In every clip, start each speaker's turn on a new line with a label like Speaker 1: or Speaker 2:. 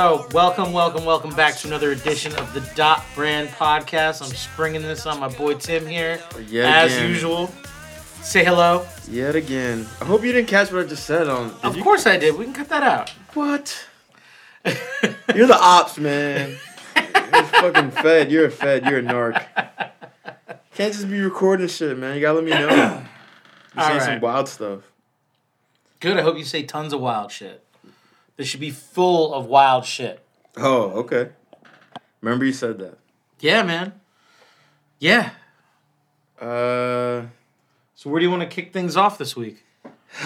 Speaker 1: So, welcome, welcome, welcome back to another edition of the Dot Brand Podcast. I'm springing this on my boy Tim here,
Speaker 2: Yet
Speaker 1: as
Speaker 2: again.
Speaker 1: usual. Say hello.
Speaker 2: Yet again. I hope you didn't catch what I just said on. did
Speaker 1: Of
Speaker 2: you-
Speaker 1: course I did. We can cut that out.
Speaker 2: What? You're the ops, man. You're fucking fed. You're a fed. You're a narc. Can't just be recording shit, man. You gotta let me know. You're
Speaker 1: All
Speaker 2: saying some
Speaker 1: right.
Speaker 2: wild stuff.
Speaker 1: Good. I hope you say tons of wild shit. This should be full of wild shit.
Speaker 2: Oh, okay. Remember you said that.
Speaker 1: Yeah, man. Yeah.
Speaker 2: Uh,
Speaker 1: So, where do you want to kick things off this week?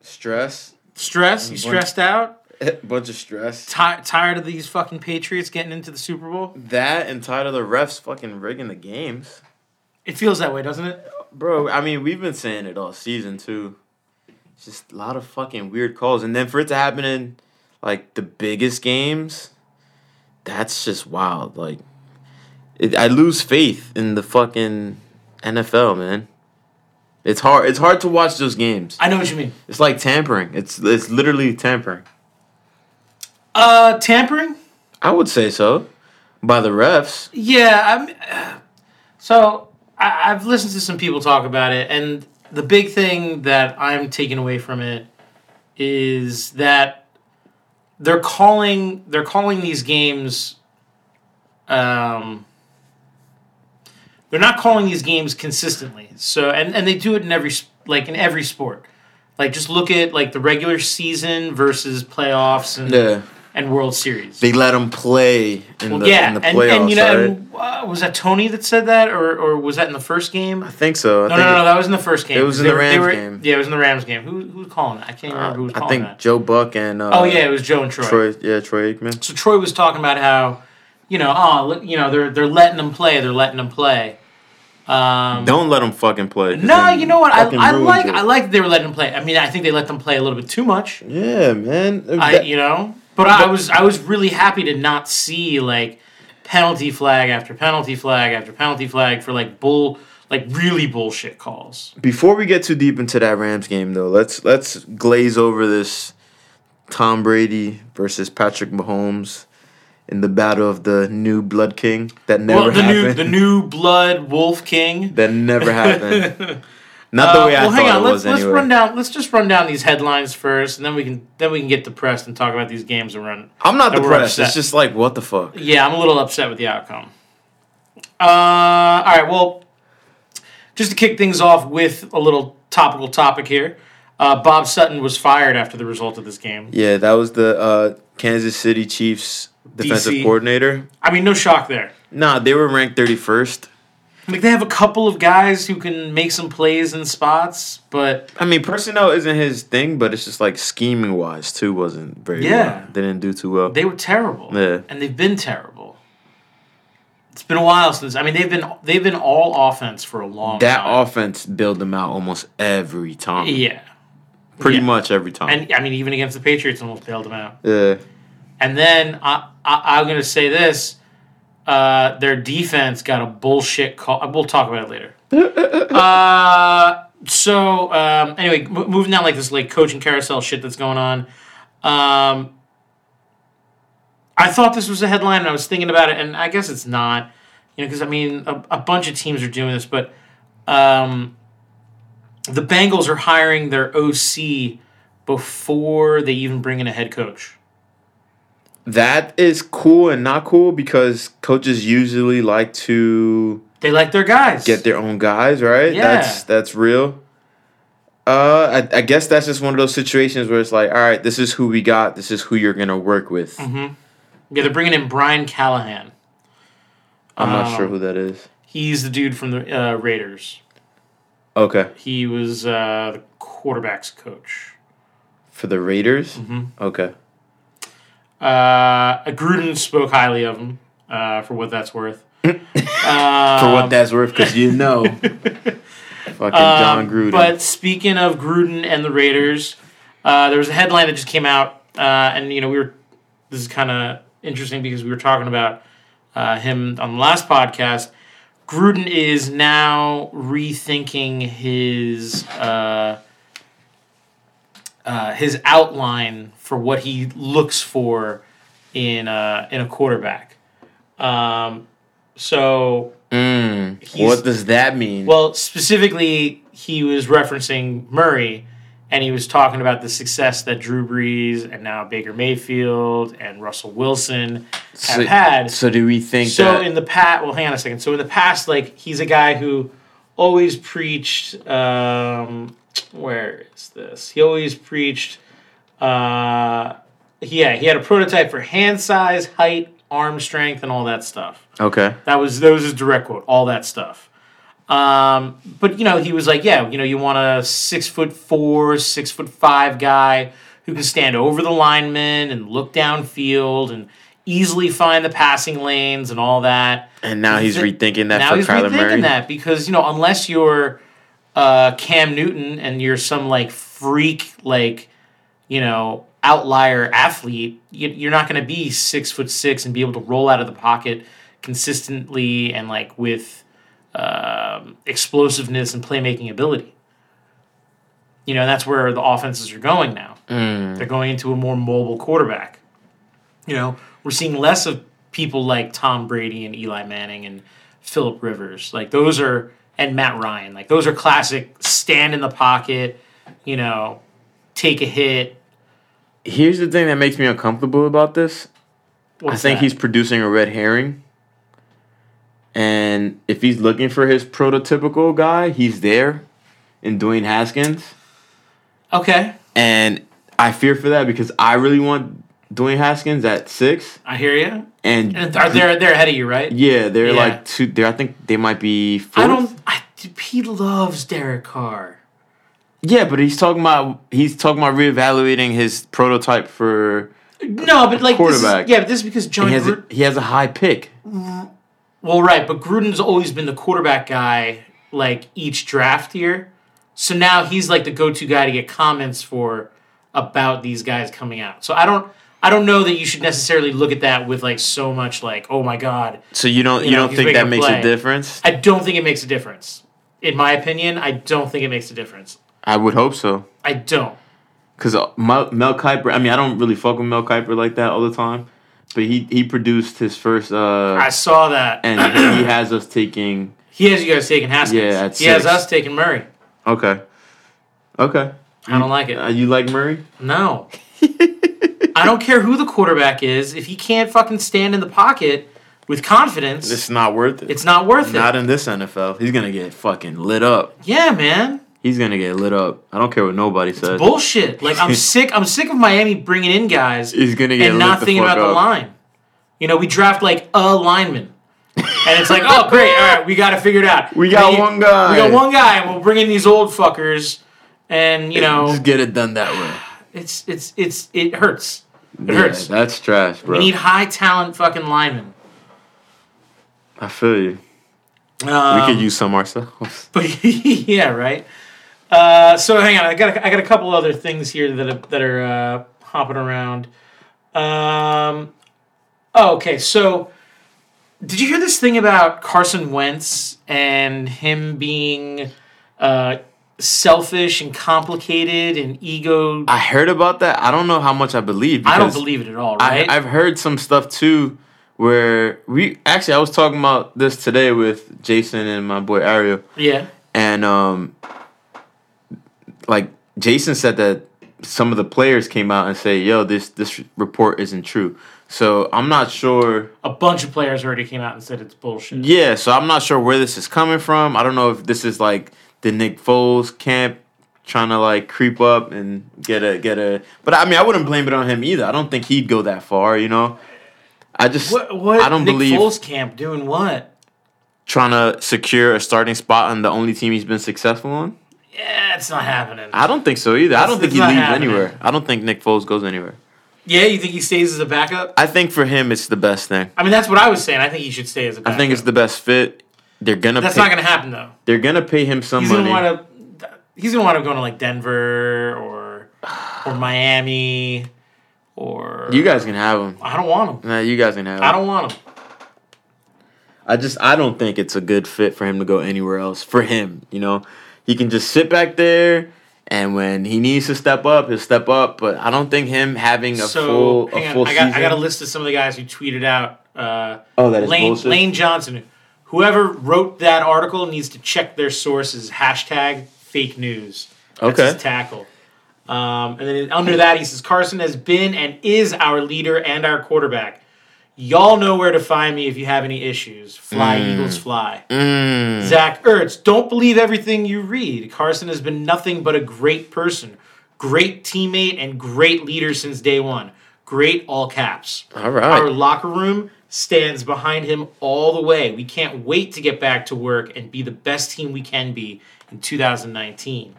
Speaker 2: stress.
Speaker 1: Stress? You stressed out?
Speaker 2: Bunch of stress.
Speaker 1: Ti tired of these fucking Patriots getting into the Super Bowl?
Speaker 2: That and tired of the refs fucking rigging the games.
Speaker 1: It feels that way, doesn't it?
Speaker 2: Bro, I mean, we've been saying it all season too. Just a lot of fucking weird calls, and then for it to happen in like the biggest games, that's just wild. Like, it, I lose faith in the fucking NFL, man. It's hard. It's hard to watch those games.
Speaker 1: I know what you mean.
Speaker 2: It's like tampering. It's it's literally tampering.
Speaker 1: Uh, tampering?
Speaker 2: I would say so, by the refs.
Speaker 1: Yeah, I'm. So I, I've listened to some people talk about it, and the big thing that I'm taking away from it is that they're calling they're calling these games. Um, they're not calling these games consistently. So and and they do it in every like in every sport. Like just look at like the regular season versus playoffs and
Speaker 2: Yeah,
Speaker 1: and World Series.
Speaker 2: they let them play in
Speaker 1: Well,
Speaker 2: the
Speaker 1: yeah,
Speaker 2: in the
Speaker 1: and,
Speaker 2: playoffs.
Speaker 1: and you know,
Speaker 2: right?
Speaker 1: and, uh, was that Tony that said that, or or was that in the first game?
Speaker 2: I think so. I
Speaker 1: No,
Speaker 2: think
Speaker 1: no, no, that was in the first game.
Speaker 2: It was in the
Speaker 1: were-
Speaker 2: Rams
Speaker 1: were-
Speaker 2: game.
Speaker 1: Yeah, it was in the Rams game. Who who was calling it? I can't remember who was
Speaker 2: Uh, I think
Speaker 1: that.
Speaker 2: Joe Buck and uh,
Speaker 1: oh yeah, it was Joe and Troy.
Speaker 2: Troy, yeah, Troy Aikman.
Speaker 1: So Troy was talking about how, you know, oh, you know, they're they're letting them play. They're letting them play. Um,
Speaker 2: Don't let them fucking play.
Speaker 1: no,
Speaker 2: then
Speaker 1: you know what? I, I like
Speaker 2: it.
Speaker 1: I like they were letting them play. I mean, I think they let them play a little bit too much.
Speaker 2: Yeah, man.
Speaker 1: I
Speaker 2: That-
Speaker 1: you know, but, I was I was really happy to not see like penalty flag after penalty flag after penalty flag for like bull like really bullshit calls.
Speaker 2: Before we get too deep into that Rams game, though, let's let's glaze over this Tom Brady versus Patrick Mahomes in the battle of the new Blood King that never
Speaker 1: well, the
Speaker 2: happened.
Speaker 1: new the new blood wolf king.
Speaker 2: that never happened. Not the
Speaker 1: Uh,
Speaker 2: way I
Speaker 1: well, hang
Speaker 2: thought
Speaker 1: on.
Speaker 2: it
Speaker 1: Let's
Speaker 2: was
Speaker 1: let's
Speaker 2: anyway.
Speaker 1: run down. Let's just run down these headlines first, and then we can then we can get depressed and talk about these games and run.
Speaker 2: I'm not depressed. It's just like what the fuck.
Speaker 1: Yeah, I'm a little upset with the outcome. Uh, all right. Well, just to kick things off with a little topical topic here, uh, Bob Sutton was fired after the result of this game.
Speaker 2: Yeah, that was the uh, Kansas City Chiefs defensive
Speaker 1: DC.
Speaker 2: coordinator.
Speaker 1: I mean, no shock there.
Speaker 2: Nah, they were ranked 31st.
Speaker 1: Like they have a couple of guys who can make some plays in spots, but
Speaker 2: I mean, personnel isn't his thing, but it's just like scheming wise too wasn't very.
Speaker 1: Yeah.
Speaker 2: well. they didn't do too well.
Speaker 1: they were terrible.
Speaker 2: Yeah.
Speaker 1: and they've been terrible. It's been a while since I mean they've been they've been all offense for a long
Speaker 2: that
Speaker 1: time.
Speaker 2: offense bailed them out almost every time.
Speaker 1: yeah,
Speaker 2: pretty
Speaker 1: yeah.
Speaker 2: much every time.
Speaker 1: and I mean even against the Patriots almost bailed them out.
Speaker 2: yeah,
Speaker 1: And then I, I I'm gonna say this: uh, their defense got a bullshit call. We'll talk about it later. uh, so um, anyway, m- moving down like this like coaching carousel shit that's going on. Um, I thought this was a headline, and I was thinking about it, and I guess it's not. You know, because I mean, a, a bunch of teams are doing this, but um, the Bengals are hiring their OC before they even bring in a head coach.
Speaker 2: That is cool and not cool because coaches usually like to
Speaker 1: They like their guys.
Speaker 2: get their own guys, right?
Speaker 1: Yeah.
Speaker 2: That's that's real. Uh, I, I guess that's just one of those situations where it's like, all right, this is who we got. This is who you're gonna work with.
Speaker 1: Mm-hmm. Yeah, they're bringing in Brian Callahan.
Speaker 2: I'm not sure
Speaker 1: Um,
Speaker 2: who that is.
Speaker 1: He's the dude from the uh, Raiders.
Speaker 2: Okay,
Speaker 1: He was uh, the quarterback's coach.
Speaker 2: for the Raiders.
Speaker 1: Mhm.
Speaker 2: Okay.
Speaker 1: Uh, Gruden spoke highly of him uh, for what that's worth.
Speaker 2: For what that's worth, because you know, fucking John
Speaker 1: Um,
Speaker 2: Gruden.
Speaker 1: But speaking of Gruden and the Raiders, uh, there was a headline that just came out, uh, and you know we were. This is kind of interesting because we were talking about uh, him on the last podcast. Gruden is now rethinking his uh, uh, his outline for what he looks for in uh, in a quarterback. Um, so
Speaker 2: Mm, what does that mean?
Speaker 1: well, specifically, he was referencing Murray, and he was talking about the success that Drew Brees and now Baker Mayfield and Russell Wilson have
Speaker 2: so,
Speaker 1: had.
Speaker 2: so do we think
Speaker 1: So
Speaker 2: that?
Speaker 1: in the past, well, hang on a second. So in the past, like he's a guy who always preached. Um, where is this? He always preached. Uh, yeah, he had a prototype for hand size, height, arm strength, and all that stuff.
Speaker 2: okay.
Speaker 1: That was that was his direct quote. All that stuff. Um, but you know, he was like, yeah, you know, you want a six foot four, six foot five guy who can stand over the lineman and look downfield and easily find the passing lanes and all that.
Speaker 2: And now he's
Speaker 1: Th-
Speaker 2: rethinking that
Speaker 1: now
Speaker 2: for
Speaker 1: he's
Speaker 2: Kyler
Speaker 1: rethinking
Speaker 2: Murray.
Speaker 1: that because you know, unless you're uh, Cam Newton and you're some like freak, like you know, outlier athlete, you, you're not going to be six foot six and be able to roll out of the pocket consistently and like with um, explosiveness and playmaking ability. You know, that's where the offenses are going now.
Speaker 2: Mm.
Speaker 1: They're going into a more mobile quarterback. You know, we're seeing less of people like Tom Brady and Eli Manning and Philip Rivers. Like those are and Matt Ryan. Like those are classic stand in the pocket, you know, take a hit.
Speaker 2: Here's the thing that makes me uncomfortable about this.
Speaker 1: What's
Speaker 2: I think
Speaker 1: that?
Speaker 2: he's producing a red herring. And if he's looking for his prototypical guy, he's there in Dwayne Haskins.
Speaker 1: Okay.
Speaker 2: And I fear for that because I really want Dwayne Haskins at six.
Speaker 1: I hear you.
Speaker 2: And,
Speaker 1: And are they're they're ahead of you, right?
Speaker 2: yeah, they're
Speaker 1: Yeah.
Speaker 2: like two. They're, I think they might be. Fourth.
Speaker 1: I don't. He loves Derek Carr.
Speaker 2: Yeah, but he's talking about he's talking about reevaluating his prototype for.
Speaker 1: No, but like this is,
Speaker 2: Quarterback.
Speaker 1: yeah, but this is because John.
Speaker 2: He has a, he has a high pick.
Speaker 1: Mm, well, right, but Gruden's always been the quarterback guy, like each draft year. So now he's like the go-to guy to get comments for about these guys coming out. So I don't. I don't know that you should necessarily look at that with like so much like, oh my god.
Speaker 2: So you don't
Speaker 1: You
Speaker 2: you,
Speaker 1: know,
Speaker 2: don't think that makes
Speaker 1: play.
Speaker 2: a difference?
Speaker 1: I don't think it makes a difference. In my opinion, I don't think it makes a difference.
Speaker 2: I would hope so.
Speaker 1: I don't.
Speaker 2: Because Mel, Mel Kiper, I mean, I don't really fuck with Mel Kiper like that all the time, but he he produced his first, uh,
Speaker 1: I saw that.
Speaker 2: and he has us taking.
Speaker 1: He has you guys taking Haskins.
Speaker 2: Yeah,
Speaker 1: he has us taking Murray.
Speaker 2: Okay, okay.
Speaker 1: I don't like it.
Speaker 2: Uh, you like Murray?
Speaker 1: No. I don't care who the quarterback is. If he can't fucking stand in the pocket with confidence,
Speaker 2: It's not worth it.
Speaker 1: it's not worth
Speaker 2: not
Speaker 1: it.
Speaker 2: Not in this NFL. He's gonna get fucking lit up.
Speaker 1: Yeah, man.
Speaker 2: He's gonna get lit up. I don't care what nobody says.
Speaker 1: Bullshit. Like I'm sick. I'm sick of Miami bringing in guys
Speaker 2: He's gonna get
Speaker 1: and not thinking about the line. You know, we draft like a lineman, and it's like, oh great, all right, we got to figure it out.
Speaker 2: We got
Speaker 1: We-
Speaker 2: one guy.
Speaker 1: We got one guy, and we'll bring in these old fuckers, and you know,
Speaker 2: Just get it done that way.
Speaker 1: it's it's it's it hurts. It
Speaker 2: Yeah,
Speaker 1: hurts.
Speaker 2: That's trash, bro.
Speaker 1: We need high talent fucking linemen.
Speaker 2: I feel you.
Speaker 1: Um,
Speaker 2: we could use some ourselves.
Speaker 1: But yeah, right. Uh, so hang on, I got a, I got a couple other things here that are, that are uh, hopping around. Um, oh, okay. So, did you hear this thing about Carson Wentz and him being uh, selfish and complicated and ego?
Speaker 2: I heard about that. I don't know how much I believe.
Speaker 1: I don't believe it at all. Right?
Speaker 2: I, I've heard some stuff too, where we actually I was talking about this today with Jason and my boy Ariel,
Speaker 1: yeah.
Speaker 2: and um, like Jason said that some of the players came out and say, "Yo, this this report isn't true." So I'm not sure.
Speaker 1: A bunch of players already came out and said it's bullshit.
Speaker 2: Yeah, so I'm not sure where this is coming from. I don't know if this is like the Nick Foles camp trying to like creep up and get a get a. But I mean, I wouldn't blame it on him either. I don't think he'd go that far. You know, I just
Speaker 1: What? What?
Speaker 2: I don't
Speaker 1: Nick
Speaker 2: believe
Speaker 1: Foles camp doing what?
Speaker 2: trying to secure a starting spot on the only team he's been successful on.
Speaker 1: Yeah, it's not happening.
Speaker 2: I don't think so either. I don't think he leaves
Speaker 1: happening.
Speaker 2: anywhere. I don't think Nick Foles goes anywhere.
Speaker 1: Yeah, you think he stays as a backup?
Speaker 2: I think for him, it's the best thing.
Speaker 1: I mean, that's what I was saying. I think he should stay as a backup.
Speaker 2: I think it's the best fit. They're gonna.
Speaker 1: That's
Speaker 2: pay,
Speaker 1: not going to happen though.
Speaker 2: They're gonna pay him some
Speaker 1: He's
Speaker 2: money.
Speaker 1: want to. He's going to want to go to like Denver or or Miami or.
Speaker 2: you guys can have him.
Speaker 1: I don't want him.
Speaker 2: Nah, you guys can have him.
Speaker 1: I don't want him.
Speaker 2: I just I don't think it's a good fit for him to go anywhere else. For him, you know, he can just sit back there And when he needs to step up, he'll step up. But I don't think him having a
Speaker 1: so
Speaker 2: full a
Speaker 1: on,
Speaker 2: full
Speaker 1: I got
Speaker 2: season.
Speaker 1: I got a list of some of the guys who tweeted out. Uh,
Speaker 2: Oh, that is
Speaker 1: Lane
Speaker 2: bullshit?
Speaker 1: Lane Johnson. Whoever wrote that article needs to check their sources. Hashtag fake news. That's
Speaker 2: Okay.
Speaker 1: tackle. Um, and then under that, he says Carson has been and is our leader and our quarterback. Y'all know where to find me if you have any issues. Fly Eagles fly.
Speaker 2: Mm.
Speaker 1: Zach Ertz, don't believe everything you read. Carson has been nothing but a great person, great teammate, and great leader since day one. Great all caps.
Speaker 2: All right.
Speaker 1: Our locker room stands behind him all the way. We can't wait to get back to work and be the best team we can be in 2019.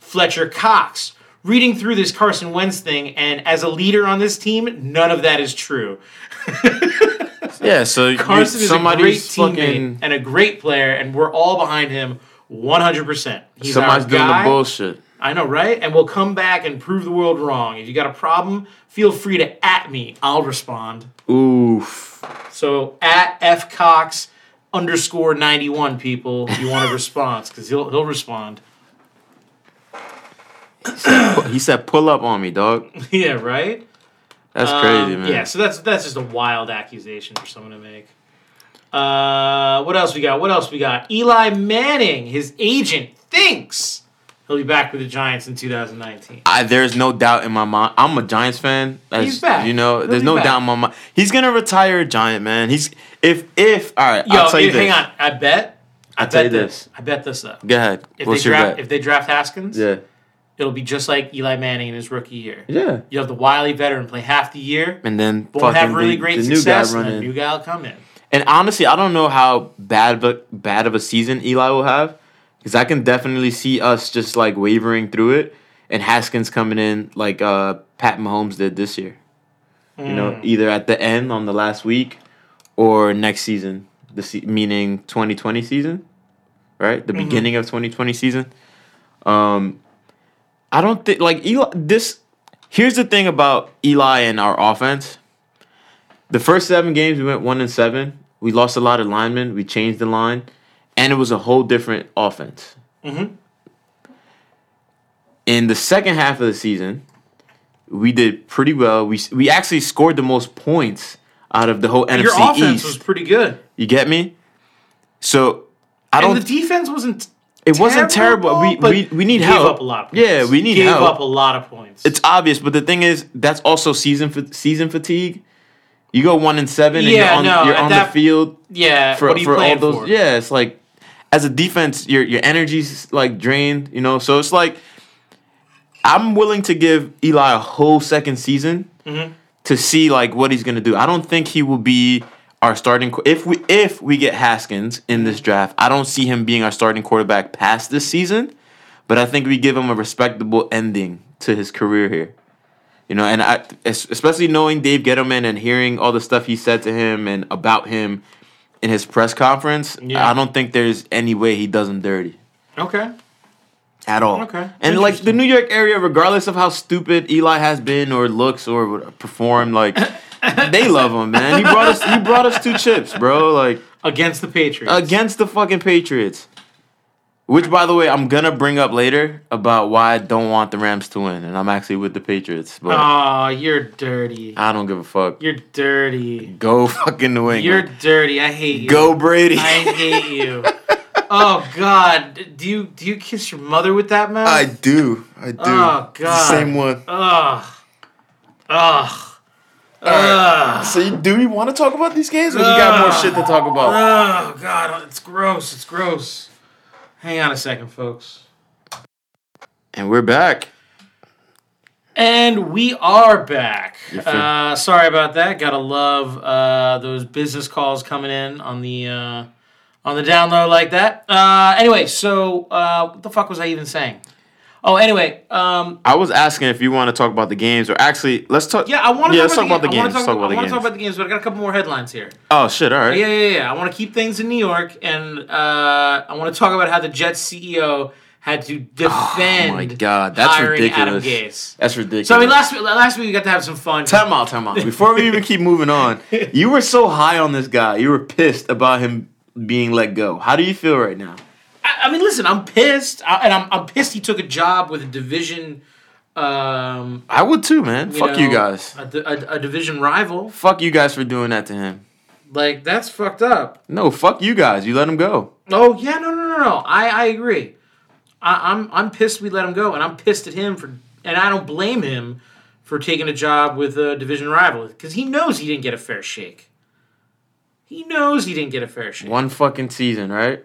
Speaker 1: Fletcher Cox, reading through this Carson Wentz thing, and as a leader on this team, none of that is true.
Speaker 2: Yeah, so you-
Speaker 1: Carson is a great teammate and a great player, and we're all behind him 100%. He's
Speaker 2: somebody's doing the bullshit.
Speaker 1: I know, right? And we'll come back and prove the world wrong. If you got a problem, feel free to at me. I'll respond.
Speaker 2: Oof.
Speaker 1: So at F Cox underscore 91 people, if you want a response, because he'll, he'll respond.
Speaker 2: He said, "Pull up on me, dog."
Speaker 1: yeah, right?
Speaker 2: That's
Speaker 1: Um,
Speaker 2: crazy, man.
Speaker 1: Yeah, so that's that's just a wild accusation for someone to make. Uh, what else we got? What else we got? Eli Manning, his agent, thinks he'll be back with the Giants in 2019.
Speaker 2: I, there's no doubt in my mind. I'm a Giants fan. As,
Speaker 1: He's back.
Speaker 2: You know,
Speaker 1: He'll
Speaker 2: there's no
Speaker 1: back.
Speaker 2: doubt in my mind. He's gonna retire a Giant, man. He's if if all right.
Speaker 1: Yo,
Speaker 2: I'll tell you
Speaker 1: hang
Speaker 2: this.
Speaker 1: on. I bet. I
Speaker 2: I'll
Speaker 1: bet
Speaker 2: tell you
Speaker 1: this.
Speaker 2: this.
Speaker 1: I bet this though.
Speaker 2: Go ahead.
Speaker 1: If
Speaker 2: What's
Speaker 1: they
Speaker 2: your
Speaker 1: draft,
Speaker 2: bet?
Speaker 1: if they draft Haskins,
Speaker 2: yeah.
Speaker 1: It'll be just like Eli Manning in his rookie year.
Speaker 2: Yeah.
Speaker 1: You have the wily veteran play half the year,
Speaker 2: And then
Speaker 1: won't have
Speaker 2: fucking
Speaker 1: really
Speaker 2: the,
Speaker 1: great
Speaker 2: the new
Speaker 1: success,
Speaker 2: guy
Speaker 1: and a new guy will come in.
Speaker 2: And honestly, I don't know how bad of a, bad of a season Eli will have, because I can definitely see us just like wavering through it, and Haskins coming in like uh, Pat Mahomes did this year. You
Speaker 1: Mm.
Speaker 2: know, either at the end on the last week, or next season, the se- meaning 2020 season, right? The
Speaker 1: Mm-hmm.
Speaker 2: beginning of 2020 season. Um, I don't think like Eli. This here's the thing about Eli and our offense. The first seven games we went one and seven. We lost a lot of linemen. We changed the line, and it was a whole different offense.
Speaker 1: Mhm.
Speaker 2: In the second half of the season, we did pretty well. We we actually scored the most points out of the whole NFC
Speaker 1: Your offense
Speaker 2: East.
Speaker 1: was pretty good,
Speaker 2: you get me? So I
Speaker 1: and
Speaker 2: don't.
Speaker 1: the defense wasn't.
Speaker 2: It wasn't terrible. We we, we need
Speaker 1: gave
Speaker 2: help.
Speaker 1: up a lot. Of points.
Speaker 2: Yeah, we need
Speaker 1: gave
Speaker 2: help.
Speaker 1: up a lot of points.
Speaker 2: it's obvious, but the thing is, that's also season fa- season fatigue. You go one and seven, and
Speaker 1: Yeah,
Speaker 2: you're on,
Speaker 1: no,
Speaker 2: you're on
Speaker 1: that-
Speaker 2: the field
Speaker 1: yeah.
Speaker 2: for,
Speaker 1: what are you
Speaker 2: for all those.
Speaker 1: for?
Speaker 2: Yeah, it's like as a defense, your your energy's like drained. You know, so it's like I'm willing to give Eli a whole second season
Speaker 1: Mm-hmm.
Speaker 2: to see like what he's gonna do. I don't think he will be our starting if we if we get Haskins in this draft. I don't see him being our starting quarterback past this season, but I think we give him a respectable ending to his career here. You know, and I especially knowing Dave Gettleman and hearing all the stuff he said to him and about him in his press conference,
Speaker 1: Yeah.
Speaker 2: I don't think there's any way he does him dirty
Speaker 1: Okay.
Speaker 2: at all.
Speaker 1: Okay.
Speaker 2: And like the New York area, regardless of how stupid Eli has been or looks or performed, like they love him, man. He brought us he brought us two chips, bro. Like
Speaker 1: Against the Patriots.
Speaker 2: against the fucking Patriots. Which by the way, I'm gonna bring up later about why I don't want the Rams to win, and I'm actually with the Patriots. But
Speaker 1: Oh, you're dirty.
Speaker 2: I don't give a fuck.
Speaker 1: You're dirty.
Speaker 2: Go fucking New England.
Speaker 1: You're dirty. I hate you.
Speaker 2: Go Brady.
Speaker 1: I hate you. oh God. Do you do you kiss your mother with that mouth?
Speaker 2: I do. I do.
Speaker 1: Oh, God.
Speaker 2: same one.
Speaker 1: Ugh. Ugh. Ugh.
Speaker 2: So you, do we want to talk about these games, or we got more shit to talk about?
Speaker 1: Oh God, it's gross. It's gross. Hang on a second, folks.
Speaker 2: And we're back.
Speaker 1: And we are back. Uh, sorry about that. Gotta love uh, those business calls coming in on the uh, on the down low like that. Uh, anyway, so uh, what the fuck was I even saying? Oh, anyway, um,
Speaker 2: I was asking if you want to talk about the games, or actually, let's talk.
Speaker 1: yeah, I want to
Speaker 2: Yeah,
Speaker 1: talk,
Speaker 2: let's
Speaker 1: about
Speaker 2: talk about the games. Talk
Speaker 1: I wanna talk
Speaker 2: games.
Speaker 1: about the games, but I got a couple more headlines here.
Speaker 2: Oh shit! All right.
Speaker 1: Yeah, yeah, yeah. I want to keep things in New York, and uh, I want to talk about how the Jets CEO had to defend.
Speaker 2: Oh my God, that's ridiculous. That's ridiculous.
Speaker 1: So I mean, last week, last week we got to have some fun.
Speaker 2: time out, time out. Before we even keep moving on, you were so high on this guy. You were pissed about him being let go. How do you feel right now?
Speaker 1: I, mean, listen, I'm pissed, I, and I'm I'm pissed he took a job with a division. Um,
Speaker 2: I would too, man.
Speaker 1: you
Speaker 2: Fuck you guys.
Speaker 1: A, a, a division rival.
Speaker 2: Fuck you guys for doing that to him.
Speaker 1: Like that's fucked up.
Speaker 2: No, fuck you guys. You let him go.
Speaker 1: Oh yeah, no, no, no, no. I I agree. I, I'm I'm pissed we let him go, and I'm pissed at him for, and I don't blame him for taking a job with a division rival because he knows he didn't get a fair shake. He knows he didn't get a fair shake.
Speaker 2: One fucking season, right?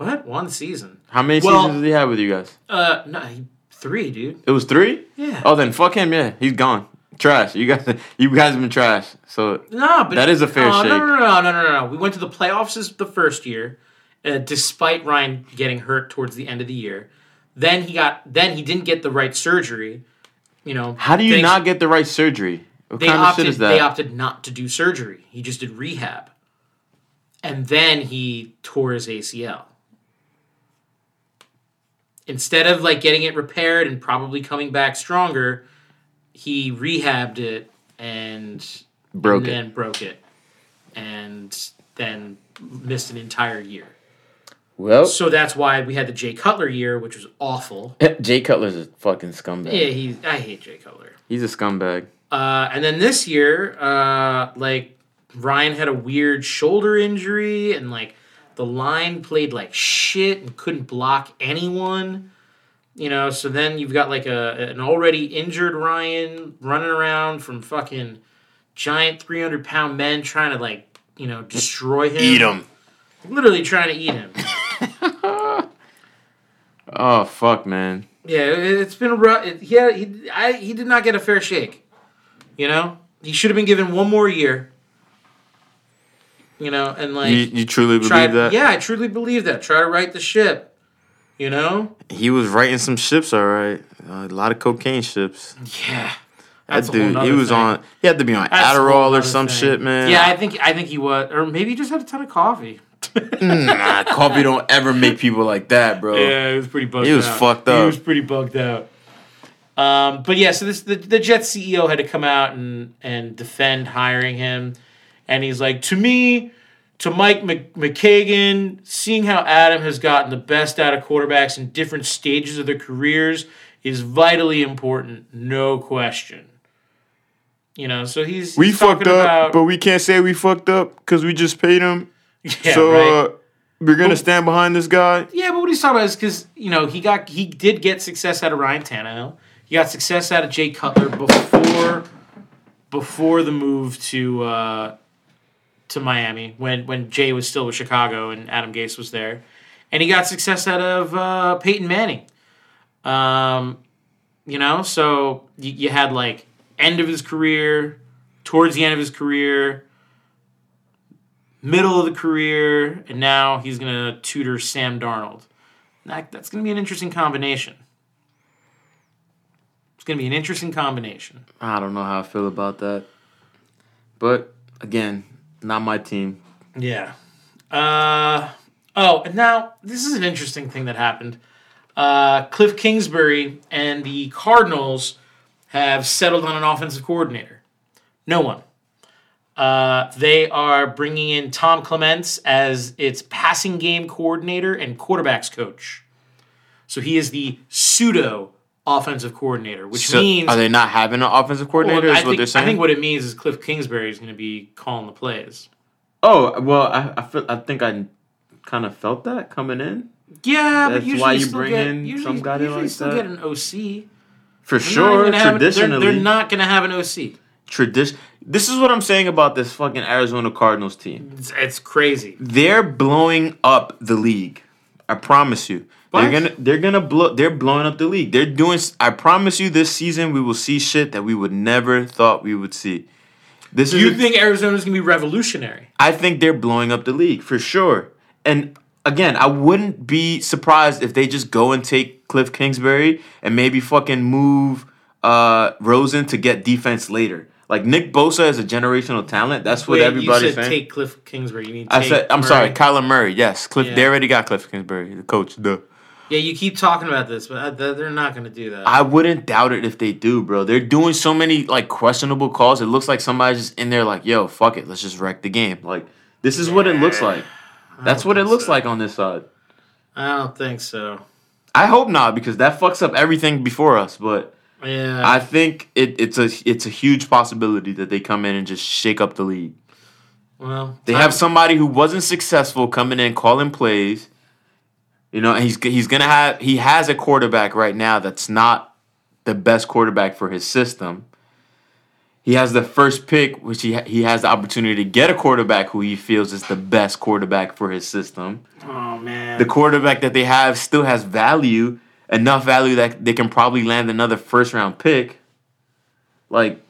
Speaker 1: What? One season?
Speaker 2: How many
Speaker 1: Well-
Speaker 2: seasons did he have with you guys?
Speaker 1: Uh, no, he, three, dude.
Speaker 2: It was three.
Speaker 1: Yeah.
Speaker 2: Oh, then fuck him. Yeah, he's gone. Trash. You guys, you guys have been trash. So
Speaker 1: No, but
Speaker 2: That is a fair
Speaker 1: oh,
Speaker 2: shake.
Speaker 1: No, no, no, no, no, no, no. We went to the playoffs the first year, uh, despite Ryan getting hurt towards the end of the year. Then he got. Then he didn't get the right surgery. You know.
Speaker 2: how do you
Speaker 1: thanks-
Speaker 2: not get the right surgery? What
Speaker 1: They
Speaker 2: kind of
Speaker 1: opted.
Speaker 2: shit is that?
Speaker 1: They opted not to do surgery. He just did rehab, and then he tore his ACL. Instead of like getting it repaired and probably coming back stronger, he rehabbed it and
Speaker 2: Broke
Speaker 1: and
Speaker 2: it.
Speaker 1: then broke it, and then missed an entire year.
Speaker 2: well,
Speaker 1: So that's why we had the Jay Cutler year, which was awful.
Speaker 2: Jay Cutler's a fucking scumbag.
Speaker 1: Yeah, he. I hate Jay Cutler.
Speaker 2: He's a scumbag.
Speaker 1: Uh, and then this year, uh, like Ryan had a weird shoulder injury, and like the line played like shit and couldn't block anyone. You know, so then you've got like a an already injured Ryan running around from fucking giant three hundred pound men trying to like you know destroy him. Eat him. Literally trying to eat him.
Speaker 2: Oh fuck, man.
Speaker 1: Yeah, it- it's been rough. It, yeah, he I, he did not get a fair shake. You know, he should have been given one more year. You know, and like
Speaker 2: you, you truly believe
Speaker 1: try.
Speaker 2: that?
Speaker 1: Yeah, I truly believe that. Try to right the ship. You know.
Speaker 2: He was writing some ships, all right. Uh, a lot of cocaine ships.
Speaker 1: Yeah.
Speaker 2: That
Speaker 1: That's
Speaker 2: dude, he was
Speaker 1: thing.
Speaker 2: on. He had to be on
Speaker 1: That's
Speaker 2: Adderall or some
Speaker 1: thing.
Speaker 2: shit, man.
Speaker 1: Yeah, I think I think he was, or maybe he just had a ton of coffee.
Speaker 2: nah, coffee don't ever make people like that, bro.
Speaker 1: Yeah, he was pretty bugged
Speaker 2: He was
Speaker 1: out.
Speaker 2: fucked
Speaker 1: He was pretty bugged out. Um, but yeah, so this the, the Jets CEO had to come out and and defend hiring him, and he's like, to me, to Mike Mc, Maccagnan, seeing how Adam has gotten the best out of quarterbacks in different stages of their careers is vitally important, no question. You know, so he's
Speaker 2: We
Speaker 1: he's
Speaker 2: fucked up,
Speaker 1: about-
Speaker 2: but we can't say we fucked up because we just paid him.
Speaker 1: yeah,
Speaker 2: so
Speaker 1: right.
Speaker 2: uh, we're gonna
Speaker 1: But-
Speaker 2: stand behind this guy.
Speaker 1: Yeah, but what he's talking about is because you know he got he did get success out of Ryan Tannehill. He got success out of Jay Cutler before before the move to uh, to Miami when when Jay was still with Chicago and Adam Gase was there, and he got success out of uh, Peyton Manning. Um, you know, so you, you had like end of his career, towards the end of his career, middle of the career, and now he's gonna tutor Sam Darnold. That, that's gonna be an interesting combination. It's gonna be an interesting combination.
Speaker 2: I don't know how I feel about that, but again, not my team.
Speaker 1: Yeah. Uh, oh, and now this is an interesting thing that happened. Uh, Cliff Kingsbury and the Cardinals have settled on an offensive coordinator. No one. Uh, they are bringing in Tom Clements as its passing game coordinator and quarterbacks coach. So he is the pseudo offensive coordinator, which
Speaker 2: So,
Speaker 1: means
Speaker 2: are they not having an offensive
Speaker 1: Well,
Speaker 2: coordinator?
Speaker 1: I
Speaker 2: is
Speaker 1: think,
Speaker 2: what they're saying.
Speaker 1: I think what it means is Cliff Kingsbury is going to be calling the plays.
Speaker 2: oh well, I I, feel, I think I kind of felt that coming in
Speaker 1: Yeah,
Speaker 2: That's
Speaker 1: but usually
Speaker 2: why
Speaker 1: you
Speaker 2: you
Speaker 1: still
Speaker 2: bring
Speaker 1: get,
Speaker 2: in
Speaker 1: usually,
Speaker 2: some guy
Speaker 1: usually
Speaker 2: like
Speaker 1: still
Speaker 2: that.
Speaker 1: get an OC.
Speaker 2: for
Speaker 1: They're
Speaker 2: sure.
Speaker 1: even having- they're-
Speaker 2: Traditionally,
Speaker 1: they're, not going to have an OC.
Speaker 2: tradition. This is what I'm saying about this fucking Arizona Cardinals team.
Speaker 1: It's, it's crazy.
Speaker 2: They're blowing up the league. I promise you. They're gonna they're gonna blow they're blowing up the league. They're doing I promise you this season we will see shit that we would never thought we would see. This
Speaker 1: Do you
Speaker 2: a-
Speaker 1: think Arizona's going to be revolutionary?
Speaker 2: I think they're blowing up the league for sure. And again, I wouldn't be surprised if they just go and take Cliff Kingsbury and maybe fucking move uh, Rosen to get defense later. Like Nick Bosa is a generational talent. That's what
Speaker 1: Wait,
Speaker 2: everybody's
Speaker 1: you said
Speaker 2: saying.
Speaker 1: take Cliff Kingsbury. You mean
Speaker 2: I said I'm
Speaker 1: Murray?
Speaker 2: sorry, Kyler Murray. Yes, Cliff.
Speaker 1: Yeah.
Speaker 2: They already got Cliff Kingsbury, the coach. Duh.
Speaker 1: Yeah, you keep talking about this, but they're not going to do that.
Speaker 2: I wouldn't doubt it if they do, bro. They're doing so many like questionable calls. It looks like somebody's just in there like, yo, fuck it, let's just wreck the game. Like this is what it looks like. That's what it looks
Speaker 1: so.
Speaker 2: like on this side.
Speaker 1: I don't think so.
Speaker 2: I hope not because that fucks up everything before us. But
Speaker 1: Yeah.
Speaker 2: I think it, it's a it's a huge possibility that they come in and just shake up the league.
Speaker 1: well,
Speaker 2: They
Speaker 1: time-
Speaker 2: have somebody who wasn't successful coming in calling plays. You know, he's he's gonna have he has a quarterback right now that's not the best quarterback for his system. He has the first pick, which he ha- he has the opportunity to get a quarterback who he feels is the best quarterback for his system.
Speaker 1: Oh man.
Speaker 2: The quarterback that they have still has value, enough value that they can probably land another first round pick. Like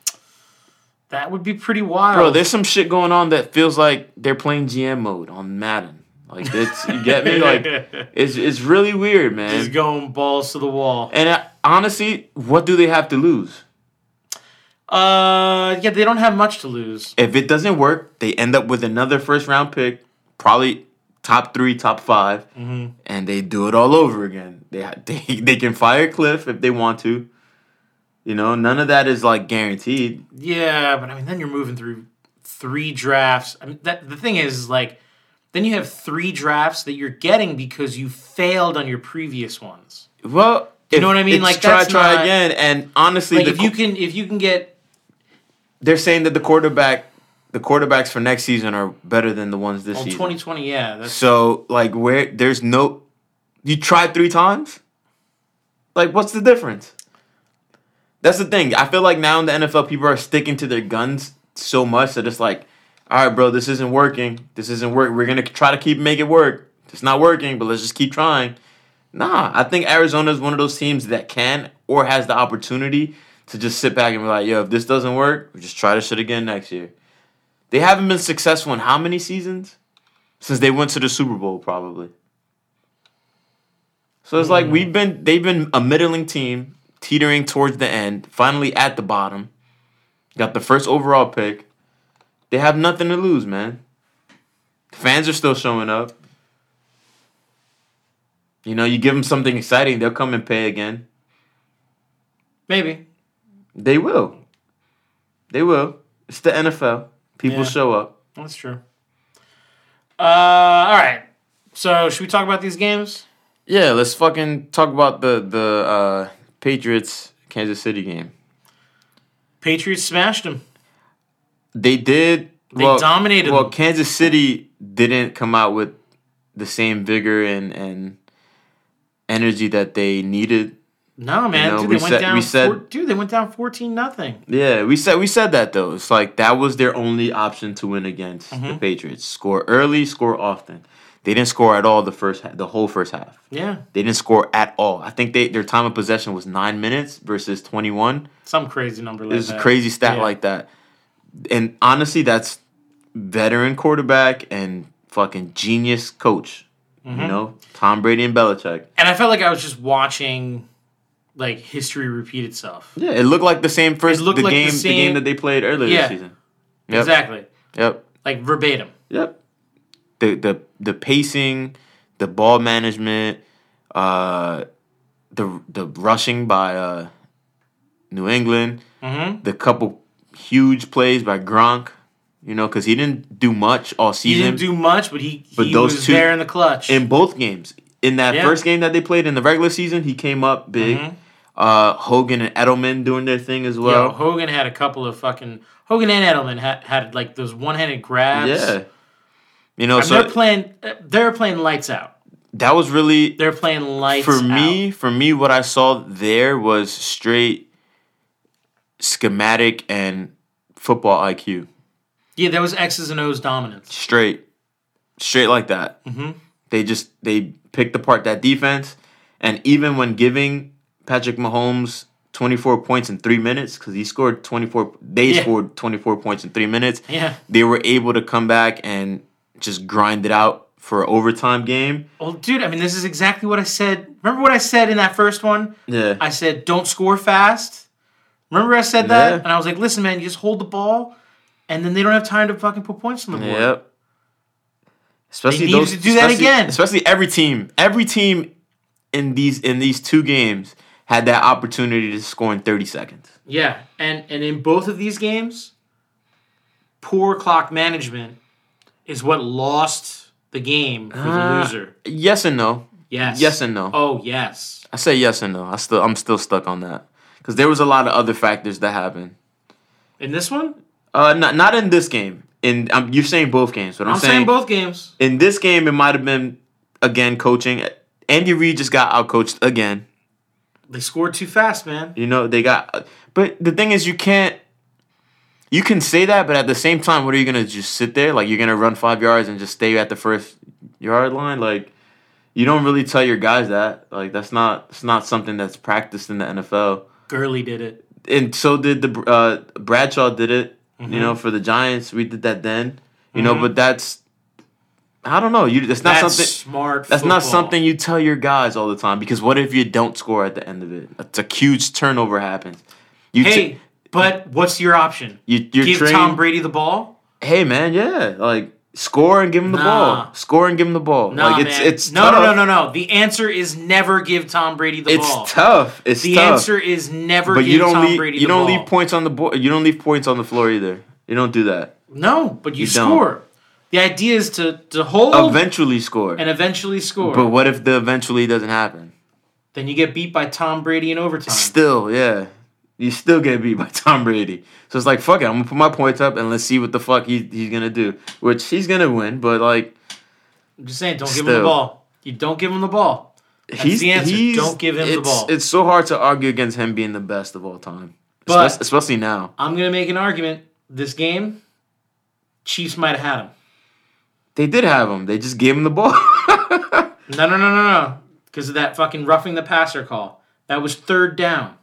Speaker 1: that would be pretty wild.
Speaker 2: Bro, there's some shit going on that feels like they're playing GM mode on Madden. Like it's you get me like it's it's really weird, man.
Speaker 1: Just going balls to the wall.
Speaker 2: And uh, honestly, what do they have to lose?
Speaker 1: Uh, yeah, they don't have much to lose.
Speaker 2: If it doesn't work, they end up with another first round pick, probably top 3, top 5,
Speaker 1: Mm-hmm.
Speaker 2: and they do it all over again. They they they can fire Cliff if they want to. You know, none of that is like guaranteed.
Speaker 1: Yeah, but I mean, then you're moving through three drafts. I mean, that the thing is, like, then you have three drafts that you're getting because you failed on your previous ones.
Speaker 2: Well,
Speaker 1: You
Speaker 2: if
Speaker 1: know what I mean? Like,
Speaker 2: try
Speaker 1: that's
Speaker 2: try
Speaker 1: not-
Speaker 2: again and honestly
Speaker 1: Like, if you can, if you can get,
Speaker 2: they're saying that the quarterback the quarterbacks for next season are better than the ones this
Speaker 1: well,
Speaker 2: season.
Speaker 1: 2020, yeah,
Speaker 2: So like where there's no you tried three times? Like what's the difference? That's the thing. I feel like now in the NFL people are sticking to their guns so much that it's like, all right, bro, this isn't working. This isn't work. We're gonna try to keep make it work. It's not working, but let's just keep trying. Nah, I think Arizona is one of those teams that can or has the opportunity to just sit back and be like, yo, if this doesn't work, we just try this shit again next year. They haven't been successful in how many seasons? Since they went to the Super Bowl, probably. So it's like mm. we've been they've been a middling team, teetering towards the end, finally at the bottom. Got the first overall pick. They have nothing to lose, man. Fans are still showing up. You know, you give them something exciting, they'll come and pay again.
Speaker 1: maybe.
Speaker 2: They will. They will. It's the NFL. People
Speaker 1: Yeah.
Speaker 2: show up.
Speaker 1: That's true. Uh, all right. So, should we talk about these games?
Speaker 2: Yeah, let's fucking talk about the the uh, Patriots Kansas City game.
Speaker 1: Patriots smashed them.
Speaker 2: They did.
Speaker 1: They
Speaker 2: well,
Speaker 1: dominated
Speaker 2: Well. Kansas City didn't come out with the same vigor and and energy that they needed.
Speaker 1: No, man.
Speaker 2: know,
Speaker 1: dude,
Speaker 2: we
Speaker 1: they went
Speaker 2: said-
Speaker 1: down.
Speaker 2: we said-
Speaker 1: four, dude, they went down fourteen nothing.
Speaker 2: Yeah, we said we said that though. It's like that was their only option to win against the
Speaker 1: Mm-hmm.
Speaker 2: Patriots. Score early, score often. They didn't score at all the first the whole first half.
Speaker 1: Yeah,
Speaker 2: They didn't score at all. I think they their time of possession was nine minutes versus twenty one.
Speaker 1: some crazy number like
Speaker 2: It was
Speaker 1: that.
Speaker 2: a crazy stat
Speaker 1: Yeah.
Speaker 2: like that. And honestly, that's veteran quarterback and fucking genius coach.
Speaker 1: Mm-hmm.
Speaker 2: You know, Tom Brady and Belichick.
Speaker 1: And I felt like I was just watching, like history repeat itself.
Speaker 2: Yeah, it looked like the same first the
Speaker 1: like
Speaker 2: game the,
Speaker 1: same-
Speaker 2: game that they played earlier
Speaker 1: Yeah.
Speaker 2: this season. Yep.
Speaker 1: Exactly,
Speaker 2: Yep.
Speaker 1: like verbatim.
Speaker 2: Yep. The the the pacing, the ball management, uh the the rushing by uh New England,
Speaker 1: Mm-hmm.
Speaker 2: the couple huge plays by Gronk, you know, cuz he didn't do much all season.
Speaker 1: He didn't do much, but he
Speaker 2: But
Speaker 1: he
Speaker 2: those
Speaker 1: was
Speaker 2: two-
Speaker 1: there in the clutch.
Speaker 2: in both games. In that
Speaker 1: Yeah.
Speaker 2: first game that they played in the regular season, he came up big.
Speaker 1: Mhm.
Speaker 2: Uh Hogan and Edelman doing their thing as
Speaker 1: Yo,
Speaker 2: well.
Speaker 1: Hogan had a couple of fucking Hogan and Edelman had, had like those one handed grabs.
Speaker 2: Yeah. You know,
Speaker 1: I mean,
Speaker 2: so
Speaker 1: they're playing. They're playing lights out.
Speaker 2: that was really
Speaker 1: They're playing lights
Speaker 2: for
Speaker 1: out.
Speaker 2: me for me what i saw there was straight schematic and football iq
Speaker 1: Yeah, there was X's and O's dominance.
Speaker 2: straight straight like that
Speaker 1: Mhm.
Speaker 2: they just they picked apart that defense and even when giving patrick mahomes 24 points in three minutes because he scored 24 they
Speaker 1: Yeah.
Speaker 2: scored 24 points in three minutes
Speaker 1: Yeah.
Speaker 2: they were able to come back and just grind it out for an overtime game
Speaker 1: Well, dude, I mean, this is exactly what I said. Remember what I said in that first one?
Speaker 2: yeah
Speaker 1: I said, don't score fast. Remember I said that?
Speaker 2: Yeah.
Speaker 1: And I was like, listen, man, you just hold the ball, and then they don't have time to fucking put points on the board.
Speaker 2: Yep. Especially
Speaker 1: needed
Speaker 2: those,
Speaker 1: to do that again.
Speaker 2: Especially every team, every team in these in these two games had that opportunity to score in thirty seconds.
Speaker 1: Yeah, and and in both of these games, poor clock management is what lost the game for the
Speaker 2: Uh,
Speaker 1: loser.
Speaker 2: Yes and no.
Speaker 1: Yes.
Speaker 2: Yes and no.
Speaker 1: Oh yes.
Speaker 2: I say yes and no. I still I'm still stuck on that because there was a lot of other factors that happened.
Speaker 1: In this one,
Speaker 2: Uh, not not in this game. In um, you're saying both games, but I'm,
Speaker 1: I'm, saying, both games.
Speaker 2: in this game it might have been again coaching. Andy Reid just got outcoached again.
Speaker 1: They scored too fast, man.
Speaker 2: You know they got, but the thing is you can't. You can say that, but at the same time, what are you gonna just sit there? Like you're gonna run five yards and just stay at the first yard line? Like you don't really tell your guys that. Like that's not it's not something that's practiced in the NFL.
Speaker 1: Gurley did it.
Speaker 2: and so did the uh, Bradshaw did it.
Speaker 1: Mm-hmm.
Speaker 2: You know, for the Giants, we did that then. You know,
Speaker 1: Mhm.
Speaker 2: but that's I don't know. You it's not
Speaker 1: That's
Speaker 2: something.
Speaker 1: smart.
Speaker 2: That's not something you tell your guys all the time because what if you don't score at the end of it? It's a huge turnover happens. You
Speaker 1: Hey,
Speaker 2: t-
Speaker 1: but what's your option?
Speaker 2: you you're
Speaker 1: Give
Speaker 2: trained.
Speaker 1: Tom Brady the ball?
Speaker 2: hey man, yeah, like score and give him the
Speaker 1: Nah.
Speaker 2: ball. Score and give him the ball.
Speaker 1: Nah,
Speaker 2: like it's
Speaker 1: man.
Speaker 2: it's
Speaker 1: no,
Speaker 2: tough.
Speaker 1: no, no, no, no. The answer is never give Tom Brady the ball.
Speaker 2: It's
Speaker 1: ball.
Speaker 2: tough. It's tough.
Speaker 1: The
Speaker 2: tough.
Speaker 1: answer is never
Speaker 2: but
Speaker 1: give
Speaker 2: you don't
Speaker 1: Tom
Speaker 2: leave.
Speaker 1: Brady
Speaker 2: you
Speaker 1: the
Speaker 2: don't
Speaker 1: ball.
Speaker 2: leave points on the board. You don't leave points on the floor either. You don't do that.
Speaker 1: No, but you,
Speaker 2: You don't.
Speaker 1: score. The idea is to to hold
Speaker 2: Eventually score.
Speaker 1: and eventually score.
Speaker 2: But what if the eventually doesn't happen?
Speaker 1: then you get beat by Tom Brady in overtime.
Speaker 2: Still, yeah. You still get beat by Tom Brady. So it's like, fuck it, I'm gonna put my points up and let's see what the fuck he, he's gonna do. Which he's gonna win, but like
Speaker 1: I'm just saying, don't give him the ball. You don't give him the ball.
Speaker 2: he's
Speaker 1: the answer.
Speaker 2: he's
Speaker 1: Don't give him the ball.
Speaker 2: It's so hard to argue against him being the best of all time.
Speaker 1: But-
Speaker 2: Espec- especially now.
Speaker 1: I'm gonna make an argument. This game, Chiefs might have had him.
Speaker 2: They did have him. They just gave him the ball.
Speaker 1: No, no, no, no, no. Because of that fucking roughing the passer call. That was third down.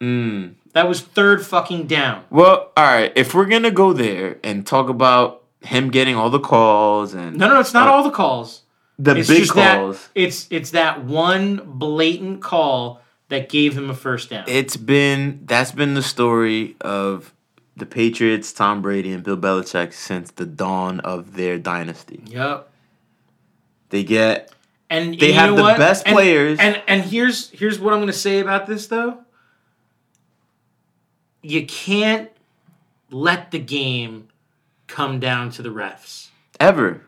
Speaker 2: mm.
Speaker 1: That was third fucking down.
Speaker 2: Well, all right. If we're gonna go there and talk about him getting all the calls and
Speaker 1: No, no, it's not
Speaker 2: Uh,
Speaker 1: all the calls.
Speaker 2: the
Speaker 1: It's
Speaker 2: big calls,
Speaker 1: that it's it's that one blatant call that gave him a first down.
Speaker 2: it's been that's been the story of the Patriots, Tom Brady, and Bill Belichick since the dawn of their dynasty.
Speaker 1: yep.
Speaker 2: They get
Speaker 1: And
Speaker 2: They
Speaker 1: you
Speaker 2: have the
Speaker 1: what?
Speaker 2: best
Speaker 1: And-
Speaker 2: players.
Speaker 1: And and here's here's what I'm gonna say about this though. You can't let the game come down to the refs.
Speaker 2: ever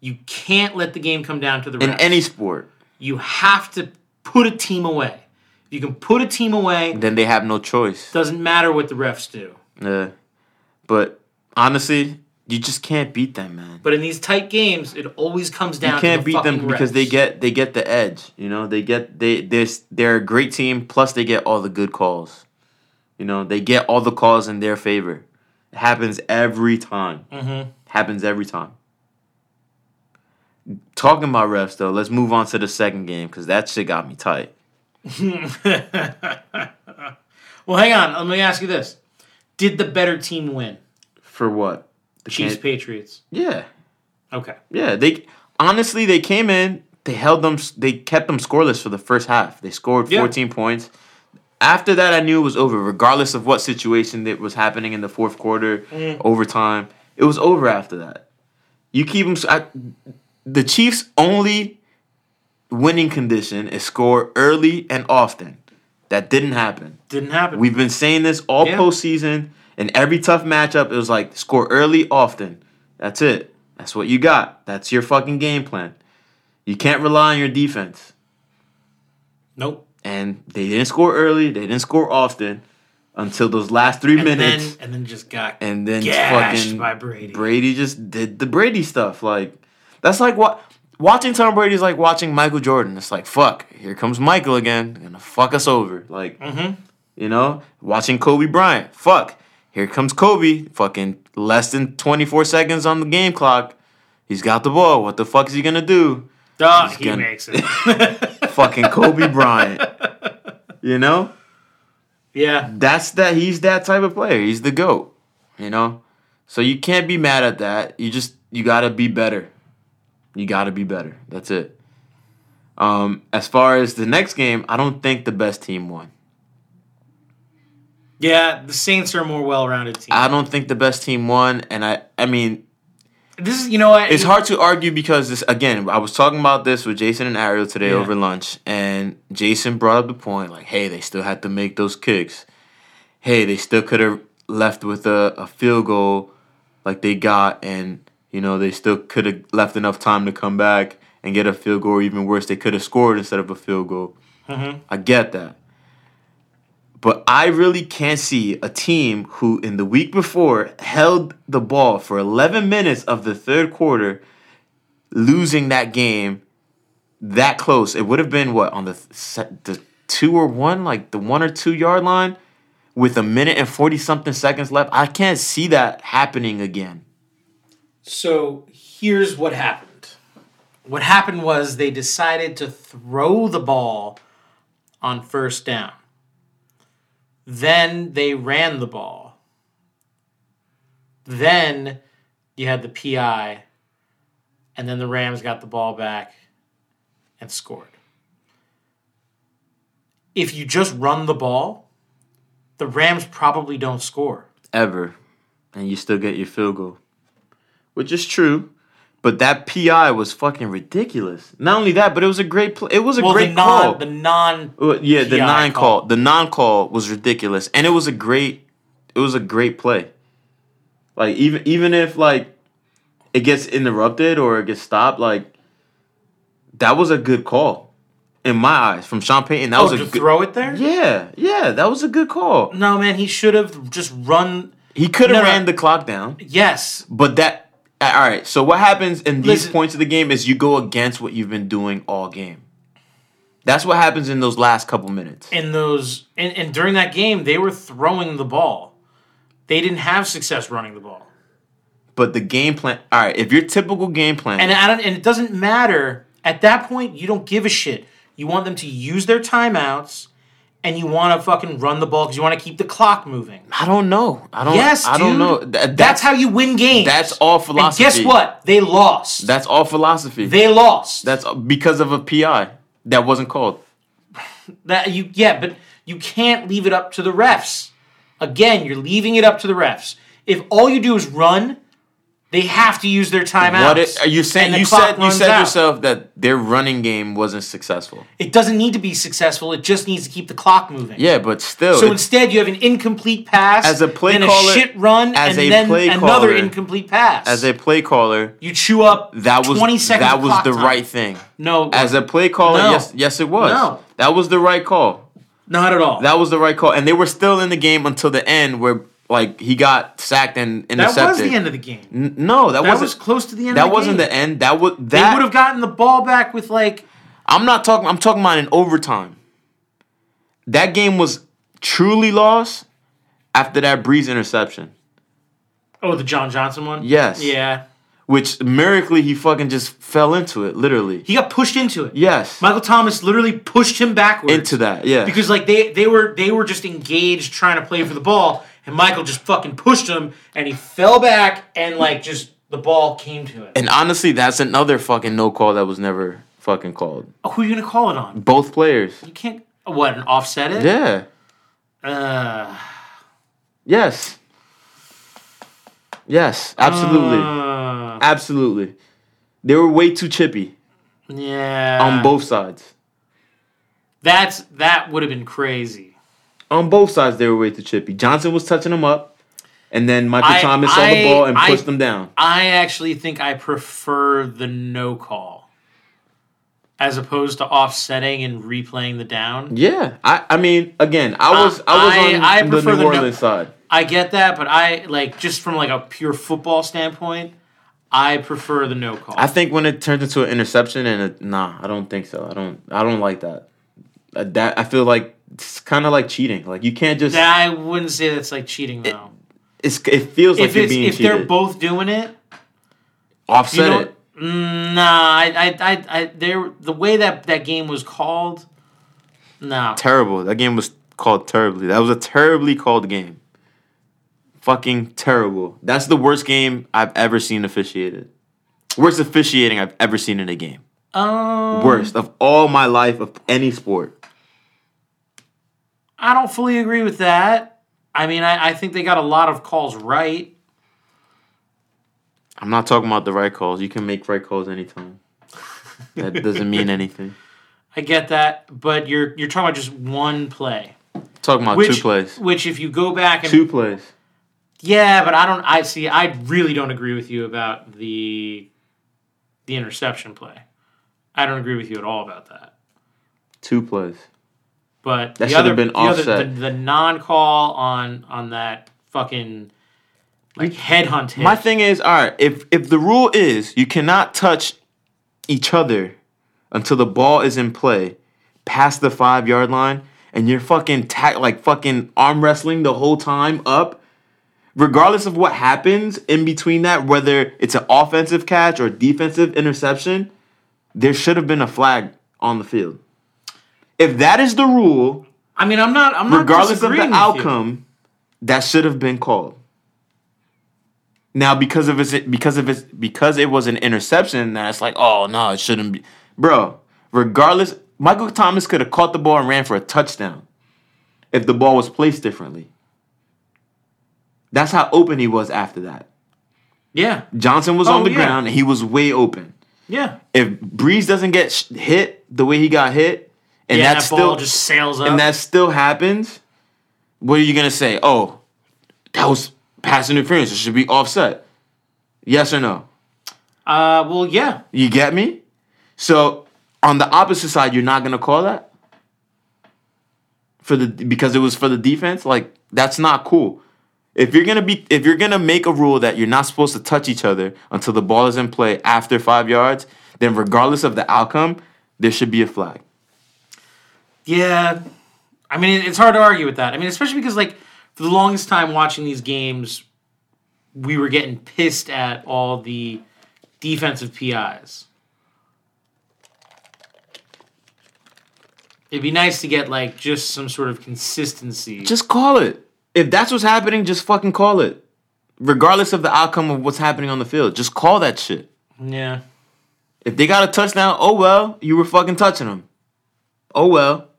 Speaker 1: You can't let the game come down to the refs.
Speaker 2: in any sport.
Speaker 1: you have to put a team away. If you can put a team away,
Speaker 2: Then they have no choice.
Speaker 1: doesn't matter what the refs do.
Speaker 2: Yeah, but honestly, you just can't beat them, man.
Speaker 1: But in these tight games, it always comes down.
Speaker 2: you can't
Speaker 1: the
Speaker 2: beat them because they get they get the edge. You know, they get they they're, they're a great team. Plus, they get all the good calls. You know, they get all the calls in their favor. It happens every time.
Speaker 1: Mhm.
Speaker 2: Happens every time. Talking about refs though, let's move on to the second game because that shit got me tight.
Speaker 1: well, hang on. Let me ask you this: Did the better team win?
Speaker 2: For what? The
Speaker 1: Chiefs,
Speaker 2: Can-
Speaker 1: Patriots.
Speaker 2: yeah,
Speaker 1: Okay.
Speaker 2: yeah. They honestly they came in. They held them. They kept them scoreless for the first half. They scored
Speaker 1: Yeah.
Speaker 2: 14 points. After that, I knew it was over. Regardless of what situation that was happening in the fourth quarter,
Speaker 1: Mm.
Speaker 2: overtime, it was over after that. You keep them. I, the Chiefs' only winning condition is score early and often. That didn't happen.
Speaker 1: Didn't happen.
Speaker 2: We've been saying this all
Speaker 1: Yeah.
Speaker 2: postseason. In every tough matchup, it was like score early, often. That's it. That's what you got. That's your fucking game plan. You can't rely on your defense.
Speaker 1: nope.
Speaker 2: And they didn't score early. They didn't score often until those last three
Speaker 1: And
Speaker 2: minutes.
Speaker 1: then and then just got
Speaker 2: and then fucking
Speaker 1: by Brady.
Speaker 2: Brady just did the Brady stuff. Like that's like what watching Tom Brady is like watching Michael Jordan. It's like fuck, here comes Michael again, gonna fuck us over. Like
Speaker 1: Mhm.
Speaker 2: you know, watching Kobe Bryant. Fuck, here comes Kobe. Fucking less than twenty four seconds on the game clock. He's got the ball. What the fuck is he gonna do? He's
Speaker 1: he
Speaker 2: gonna-
Speaker 1: makes it.
Speaker 2: Fucking Kobe Bryant. You know,
Speaker 1: yeah.
Speaker 2: that's that. He's that type of player. He's the goat. You know, so you can't be mad at that. You just you gotta be better. You gotta be better. That's it. Um, as far as the next game, I don't think the best team won.
Speaker 1: Yeah, the Saints are a more well-rounded team.
Speaker 2: I don't think the best team won, and I I mean
Speaker 1: this is, you know what?
Speaker 2: it's hard to argue because this again. I was talking about this with Jason and Ariel today
Speaker 1: Yeah.
Speaker 2: over lunch, and Jason brought up the point like, hey, they still had to make those kicks. Hey, they still could have left with a, a field goal like they got, and you know they still could have left enough time to come back and get a field goal, or even worse, they could have scored instead of a field goal.
Speaker 1: Mhm.
Speaker 2: I get that. But I really can't see a team who, in the week before, held the ball for 11 minutes of the third quarter, losing that game that close. It would have been what on the the two or one, like the one or two yard line, with a minute and 40 something seconds left. I can't see that happening again.
Speaker 1: So here's what happened. What happened was they decided to throw the ball on first down. Then they ran the ball. Then you had the PI, and then the Rams got the ball back and scored. If you just run the ball, the Rams probably don't score.
Speaker 2: Ever. And you still get your field goal. Which is true. But that PI was fucking ridiculous. Not only that, but it was a great play. It was a
Speaker 1: Well,
Speaker 2: great
Speaker 1: the non,
Speaker 2: call.
Speaker 1: the non
Speaker 2: Well, yeah, the
Speaker 1: PI
Speaker 2: nine
Speaker 1: call.
Speaker 2: call. The non call was ridiculous, and it was a great. It was a great play. Like even even if like it gets interrupted or it gets stopped, like that was a good call in my eyes from Sean Payton. That
Speaker 1: Oh,
Speaker 2: was a
Speaker 1: to
Speaker 2: good.
Speaker 1: throw it there?
Speaker 2: Yeah, yeah, that was a good call.
Speaker 1: No, man, he should have just run.
Speaker 2: He could have
Speaker 1: No, no.
Speaker 2: ran the clock down,
Speaker 1: Yes,
Speaker 2: but that. All right. So what happens in these
Speaker 1: Listen.
Speaker 2: points of the game is you go against what you've been doing all game. That's what happens in those last couple minutes.
Speaker 1: in those and, and during that game, they were throwing the ball. They didn't have success running the ball,
Speaker 2: But the game plan. All right. If your typical game plan.
Speaker 1: and I don't. And it doesn't matter at that point. You don't give a shit. You want them to use their timeouts, and you want to fucking run the ball because you want to keep the clock moving.
Speaker 2: I don't know. I don't.
Speaker 1: Yes,
Speaker 2: I don't know. Th-
Speaker 1: That's how you win games.
Speaker 2: That's all
Speaker 1: And
Speaker 2: philosophy.
Speaker 1: guess what? They lost.
Speaker 2: That's all philosophy.
Speaker 1: they lost.
Speaker 2: That's because of a PI that wasn't called.
Speaker 1: That you yeah, but you can't leave it up to the refs. Again, you're leaving it up to the refs. If all you do is run, they have to use their timeouts.
Speaker 2: What it, are you saying? You said you said
Speaker 1: out.
Speaker 2: yourself that their running game wasn't successful.
Speaker 1: It doesn't need to be successful. It just needs to keep the clock moving.
Speaker 2: Yeah, but still,
Speaker 1: So instead, you have an incomplete pass,
Speaker 2: As a play
Speaker 1: then
Speaker 2: caller-
Speaker 1: a shit run,
Speaker 2: as
Speaker 1: and
Speaker 2: a
Speaker 1: then
Speaker 2: play
Speaker 1: another
Speaker 2: caller-
Speaker 1: incomplete pass.
Speaker 2: as a play caller,
Speaker 1: you chew up
Speaker 2: that was
Speaker 1: twenty seconds.
Speaker 2: that was the
Speaker 1: time.
Speaker 2: right thing.
Speaker 1: No,
Speaker 2: As a play caller,
Speaker 1: No.
Speaker 2: yes, yes, it was.
Speaker 1: No.
Speaker 2: That was the right call.
Speaker 1: not at all.
Speaker 2: That was the right call, and they were still in the game until the end, where like he got sacked and intercepted.
Speaker 1: That was the end of the game.
Speaker 2: N- no, that,
Speaker 1: That
Speaker 2: wasn't.
Speaker 1: was close to the end.
Speaker 2: that
Speaker 1: of the
Speaker 2: wasn't
Speaker 1: game.
Speaker 2: the end. That was
Speaker 1: They would have gotten the ball back with like
Speaker 2: I'm not talking. I'm talking about in overtime. That game was truly lost after that Brees interception,
Speaker 1: oh the John Johnson one.
Speaker 2: Yes.
Speaker 1: Yeah.
Speaker 2: which miraculously he fucking just fell into it. Literally,
Speaker 1: He got pushed into it.
Speaker 2: yes,
Speaker 1: Michael Thomas literally pushed him backwards
Speaker 2: into that. Yeah,
Speaker 1: because like they they were they were just engaged trying to play for the ball, and Michael just fucking pushed him, and he fell back, and like just the ball came to him.
Speaker 2: and honestly, that's another fucking no call that was never fucking called.
Speaker 1: Oh, who are you gonna call it on?
Speaker 2: Both players.
Speaker 1: You can't. What an offset it?
Speaker 2: Yeah.
Speaker 1: Uh,
Speaker 2: Yes. Yes. Absolutely.
Speaker 1: uh,
Speaker 2: absolutely. They were way too chippy
Speaker 1: yeah.
Speaker 2: on both sides.
Speaker 1: That's that would have been crazy.
Speaker 2: On both sides, they were way too chippy. Johnson was touching them up, and then Michael
Speaker 1: I-
Speaker 2: Thomas saw the ball and
Speaker 1: I-
Speaker 2: pushed them down.
Speaker 1: I actually think I prefer the no call as opposed to offsetting and replaying the down.
Speaker 2: Yeah, I, I mean, again, I was I was on
Speaker 1: I
Speaker 2: the New
Speaker 1: the no-
Speaker 2: Orleans side.
Speaker 1: I get that, but I like just from like a pure football standpoint, I prefer the no call.
Speaker 2: I think when it turns into an interception and a, nah, I don't think so. I don't I don't like that. Uh, that I feel like it's kind of like cheating. Like you can't just
Speaker 1: I wouldn't say that's like cheating though.
Speaker 2: it's it feels like
Speaker 1: if
Speaker 2: you're being
Speaker 1: if
Speaker 2: cheated.
Speaker 1: they're both doing it, you
Speaker 2: Offset
Speaker 1: know,
Speaker 2: it.
Speaker 1: mm, nah, I, I, I, I, there, the way that that game was called, no,
Speaker 2: Terrible. That game was called terribly. That was a terribly called game. Fucking terrible. That's the worst game I've ever seen officiated. Worst officiating I've ever seen in a game.
Speaker 1: um,
Speaker 2: Worst of all my life of any sport.
Speaker 1: I don't fully agree with that. I mean, I, I think they got a lot of calls right.
Speaker 2: I'm not talking about the right calls. You can make right calls anytime. That doesn't mean anything.
Speaker 1: I get that, but you're you're talking about just one play,
Speaker 2: Talking about
Speaker 1: which
Speaker 2: two plays.
Speaker 1: which if you go back and
Speaker 2: Two plays.
Speaker 1: yeah, but I don't. I see. I really don't agree with you about the the interception play. I don't agree with you at all about that.
Speaker 2: Two plays.
Speaker 1: But
Speaker 2: That
Speaker 1: the other,
Speaker 2: been
Speaker 1: the, other the, the non-call on on that fucking like headhunt hit.
Speaker 2: My thing is, all right, if if the rule is you cannot touch each other until the ball is in play past the five yard line, and you're fucking ta- like fucking arm wrestling the whole time up, regardless of what happens in between that, whether it's an offensive catch or defensive interception, there should have been a flag on the field. If that is the rule,
Speaker 1: I mean, I'm not. I'm not.
Speaker 2: regardless of the
Speaker 1: with you.
Speaker 2: outcome, that should have been called. Now, because of it, because of it, because it was an interception, that's like, oh no, it shouldn't be, bro. Regardless, Michael Thomas could have caught the ball and ran for a touchdown if the ball was placed differently. That's how open he was after that.
Speaker 1: Yeah,
Speaker 2: Johnson was
Speaker 1: Oh,
Speaker 2: on the
Speaker 1: yeah.
Speaker 2: ground and he was way open.
Speaker 1: yeah.
Speaker 2: If Brees doesn't get hit the way he got hit, and
Speaker 1: yeah,
Speaker 2: that's
Speaker 1: that
Speaker 2: still
Speaker 1: ball just sails up.
Speaker 2: and that still happens, what are you gonna say? Oh, that was pass interference. It should be offset. Yes or no?
Speaker 1: uh, well, yeah.
Speaker 2: You get me? So on the opposite side, you're not gonna call that for the because it was for the defense. Like that's not cool. If you're gonna be if you're gonna make a rule that you're not supposed to touch each other until the ball is in play after five yards, then regardless of the outcome, there should be a flag.
Speaker 1: Yeah, I mean it's hard to argue with that. I mean, especially because like for the longest time watching these games, we were getting pissed at all the defensive PIs. It'd be nice to get like just some sort of consistency.
Speaker 2: Just call it. If that's what's happening, just fucking call it. Regardless of the outcome of what's happening on the field, just call that shit.
Speaker 1: yeah,
Speaker 2: If they got a touchdown, oh well, you were fucking touching them. Oh well.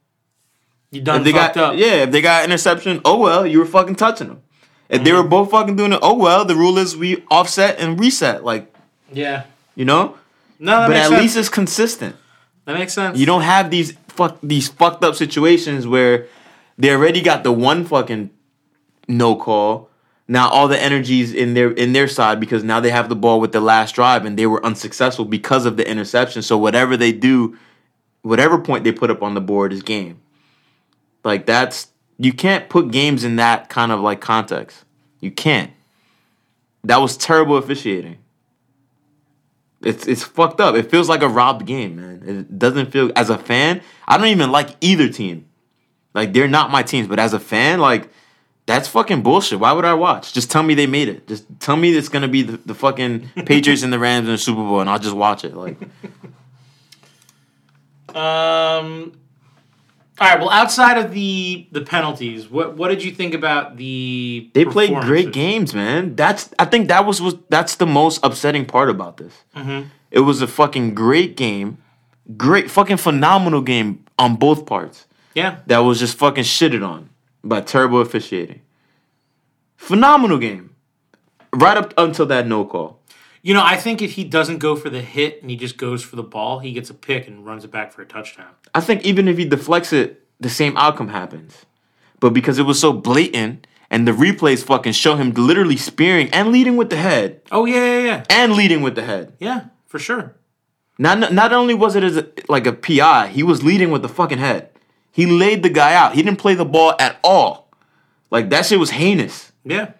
Speaker 1: You done
Speaker 2: If they
Speaker 1: fucked
Speaker 2: got
Speaker 1: up.
Speaker 2: yeah, if they got interception, oh well, you were fucking touching them. If they mm-hmm. were both fucking doing it, oh well, the rule is we offset and reset, like
Speaker 1: yeah.
Speaker 2: you know.
Speaker 1: No,
Speaker 2: but at
Speaker 1: sense.
Speaker 2: least it's consistent.
Speaker 1: that makes sense.
Speaker 2: You don't have these fuck these fucked up situations where they already got the one fucking no call. Now all the energy's in their in their side because now they have the ball with the last drive and they were unsuccessful because of the interception. So whatever they do, whatever point they put up on the board is game. Like that's you can't put games in that kind of like context. You can't. That was terrible officiating. It's it's fucked up. It feels like a robbed game, man. It doesn't feel as a fan. I don't even like either team. Like they're not my teams, but as a fan, like that's fucking bullshit. Why would I watch? Just tell me they made it. Just tell me it's gonna be the, the fucking Patriots and the Rams in the Super Bowl, and I'll just watch it. Like
Speaker 1: Um. All right. Well, outside of the the penalties, what what did you think about the?
Speaker 2: they played great games, man. That's I think that was was that's the most upsetting part about this.
Speaker 1: Mhm.
Speaker 2: It was a fucking great game, great fucking phenomenal game on both parts.
Speaker 1: Yeah.
Speaker 2: that was just fucking shitted on by terrible officiating. Phenomenal game. Right up until that no call.
Speaker 1: You know, I think if he doesn't go for the hit and he just goes for the ball, he gets a pick and runs it back for a touchdown.
Speaker 2: I think even if he deflects it, the same outcome happens. But because it was so blatant and the replays fucking show him literally spearing and leading with the head
Speaker 1: Oh yeah, yeah, yeah,
Speaker 2: and leading with the head.
Speaker 1: yeah, for sure.
Speaker 2: Not not only was it as a, like a PI, he was leading with the fucking head. He laid the guy out. He didn't play the ball at all. Like that shit was heinous.
Speaker 1: Yeah,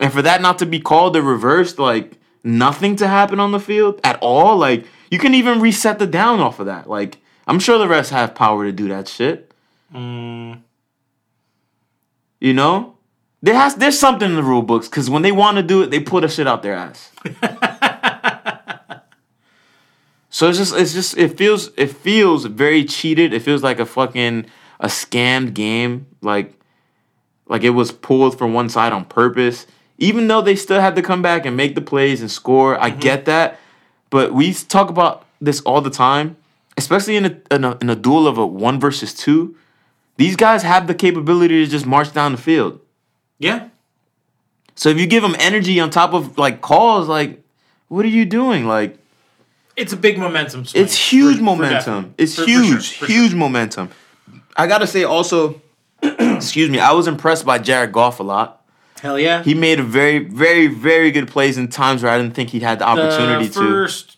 Speaker 2: And for that not to be called or reversed, like nothing to happen on the field at all, like you can even reset the down off of that. Like I'm sure the refs have power to do that shit.
Speaker 1: mm,
Speaker 2: You know, there has there's something in the rule books because when they want to do it, they put a shit out their ass. so it's just it's just it feels it feels very cheated. It feels like a fucking a scammed game. Like like it was pulled from one side on purpose. Even though they still had to come back and make the plays and score, I mm-hmm. get that. But we talk about this all the time, especially in a, in a in a duel of a one versus two. These guys have the capability to just march down the field.
Speaker 1: yeah.
Speaker 2: So if you give them energy on top of like calls, like what are you doing? Like
Speaker 1: It's a big momentum swing.
Speaker 2: it's huge
Speaker 1: for- for
Speaker 2: momentum.
Speaker 1: definite.
Speaker 2: it's
Speaker 1: For- for
Speaker 2: huge,
Speaker 1: sure, for
Speaker 2: huge
Speaker 1: sure.
Speaker 2: momentum. I gotta say also, excuse me, I was impressed by Jared Goff a lot.
Speaker 1: Hell yeah.
Speaker 2: He made a very, very, very good plays in times where I didn't think he had the opportunity
Speaker 1: the
Speaker 2: to.
Speaker 1: first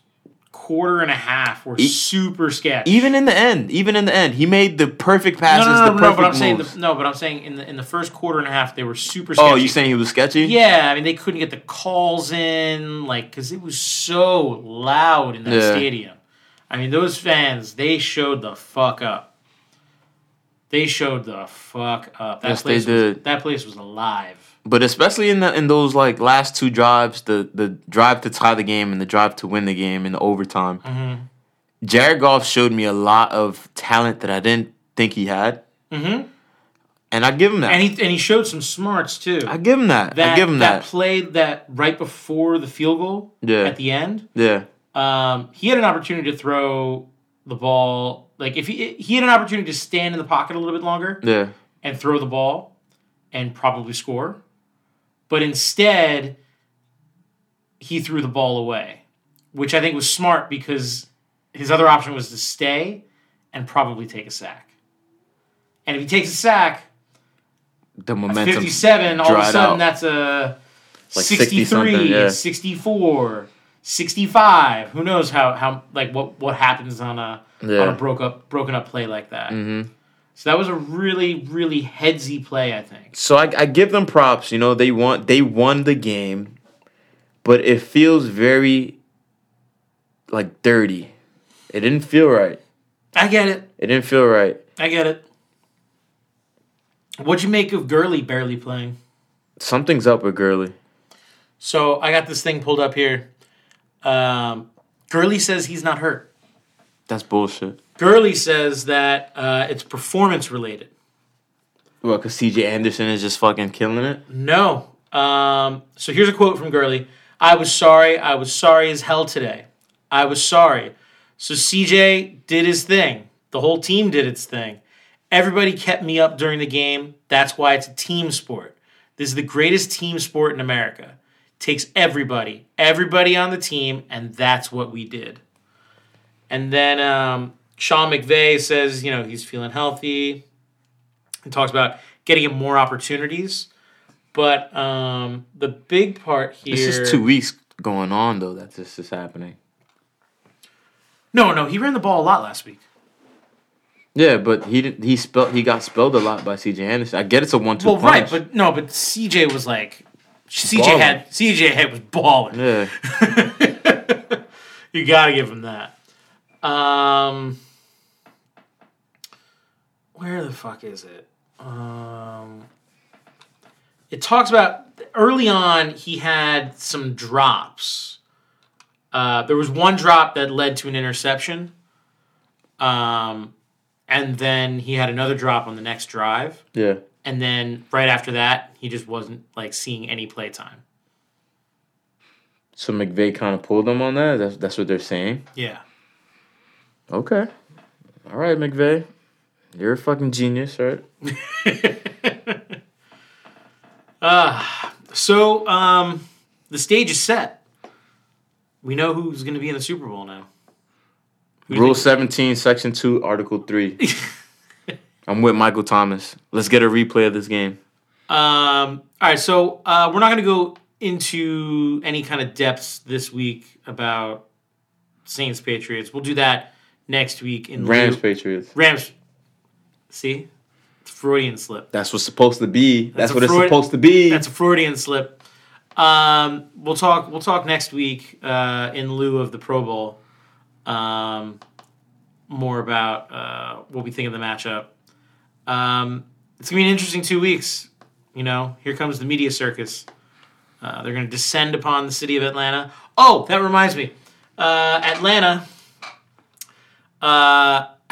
Speaker 1: quarter and a half were
Speaker 2: E-
Speaker 1: super sketchy.
Speaker 2: Even in the end, even in the end, he made the perfect passes,
Speaker 1: no, no,
Speaker 2: the
Speaker 1: no,
Speaker 2: perfect
Speaker 1: but I'm saying the, no, but I'm saying in the in the first quarter and a half they were super sketchy.
Speaker 2: oh, you saying he was sketchy?
Speaker 1: Yeah, I mean they couldn't get the calls in, like because it was so loud in that
Speaker 2: Yeah.
Speaker 1: stadium. I mean those fans, they showed the fuck up. They showed the fuck up. That
Speaker 2: Yes, they
Speaker 1: place
Speaker 2: did.
Speaker 1: Was, that place was alive.
Speaker 2: But especially in the in those like last two drives, the the drive to tie the game and the drive to win the game in the overtime.
Speaker 1: Mm-hmm.
Speaker 2: Jared Goff showed me a lot of talent that I didn't think he had,
Speaker 1: Mm-hmm.
Speaker 2: and I give him that.
Speaker 1: And he and he showed some smarts too.
Speaker 2: I give him that.
Speaker 1: that
Speaker 2: I give him
Speaker 1: that
Speaker 2: that.
Speaker 1: play that right before the field goal
Speaker 2: Yeah.
Speaker 1: at the end.
Speaker 2: Yeah.
Speaker 1: Um, he had an opportunity to throw the ball. Like if he he had an opportunity to stand in the pocket a little bit longer
Speaker 2: Yeah.
Speaker 1: and throw the ball and probably score, but instead he threw the ball away, which I think was smart because his other option was to stay and probably take a sack. And if he takes a sack,
Speaker 2: The momentum.
Speaker 1: 57, all of a sudden
Speaker 2: out.
Speaker 1: that's a
Speaker 2: Like
Speaker 1: 63,
Speaker 2: 60-something, yeah.
Speaker 1: 64, 65. Who knows how, how like what, what happens on a on a broke up broken up play like that.
Speaker 2: Mm-hmm.
Speaker 1: So that was a really really headsy play, I think.
Speaker 2: So I, I give them props. You know, they won. They won the game, but it feels very like dirty. It didn't feel right.
Speaker 1: I get it.
Speaker 2: It didn't feel right.
Speaker 1: I get it. What'd you make of Gurley barely playing?
Speaker 2: Something's up with Gurley.
Speaker 1: So I got this thing pulled up here. Um, Gurley says he's not hurt.
Speaker 2: That's bullshit.
Speaker 1: Gurley says that uh, it's performance related.
Speaker 2: Well, because C.J. Anderson is just fucking killing it.
Speaker 1: No. Um, so here's a quote from Gurley. I was sorry. I was sorry as hell today. I was sorry. So CJ did his thing. The whole team did its thing. Everybody kept me up during the game. That's why it's a team sport. This is the greatest team sport in America. Takes everybody, everybody on the team, and that's what we did. And then um, Sean McVay says, you know, he's feeling healthy. He talks about getting him more opportunities. But um, the big part here.
Speaker 2: This is two weeks going on though that this is happening.
Speaker 1: No, no, he ran the ball a lot last week.
Speaker 2: Yeah, but he did, he spelled he got spelled a lot by C.J. Anderson. I get it's a one-two
Speaker 1: Well, right, but no, but CJ was like, CJ
Speaker 2: Balling.
Speaker 1: had CJ had was balling.
Speaker 2: yeah,
Speaker 1: you gotta give him that. Um, where the fuck is it? Um, it talks about early on he had some drops. Uh, there was one drop that led to an interception. Um, and then he had another drop on the next drive.
Speaker 2: yeah.
Speaker 1: And then right after that, he just wasn't like seeing any play time.
Speaker 2: So McVay kind of pulled them on that. That's that's what they're saying.
Speaker 1: Yeah.
Speaker 2: Okay. All right, McVay. You're a fucking genius, right?
Speaker 1: Uh, so um, the stage is set. We know who's going to be in the Super Bowl now. Who
Speaker 2: Rule 17, Section 2, Article 3. I'm with Michael Thomas. Let's get a replay of this game.
Speaker 1: Um, all right, so uh, we're not going to go into any kind of depths this week about Saints Patriots. We'll do that next week in
Speaker 2: Rams,
Speaker 1: lieu-
Speaker 2: Patriots.
Speaker 1: Rams. See, it's Freudian slip.
Speaker 2: That's what's supposed to be. That's,
Speaker 1: That's
Speaker 2: what it's supposed to be.
Speaker 1: That's a Freudian slip. Um, we'll talk. We'll talk next week uh, in lieu of the Pro Bowl. Um, more about uh, what we think of the matchup. Um, it's gonna be an interesting two weeks. You know, here comes the media circus. Uh, they're gonna descend upon the city of Atlanta. Oh, that reminds me. Uh, Atlanta uh,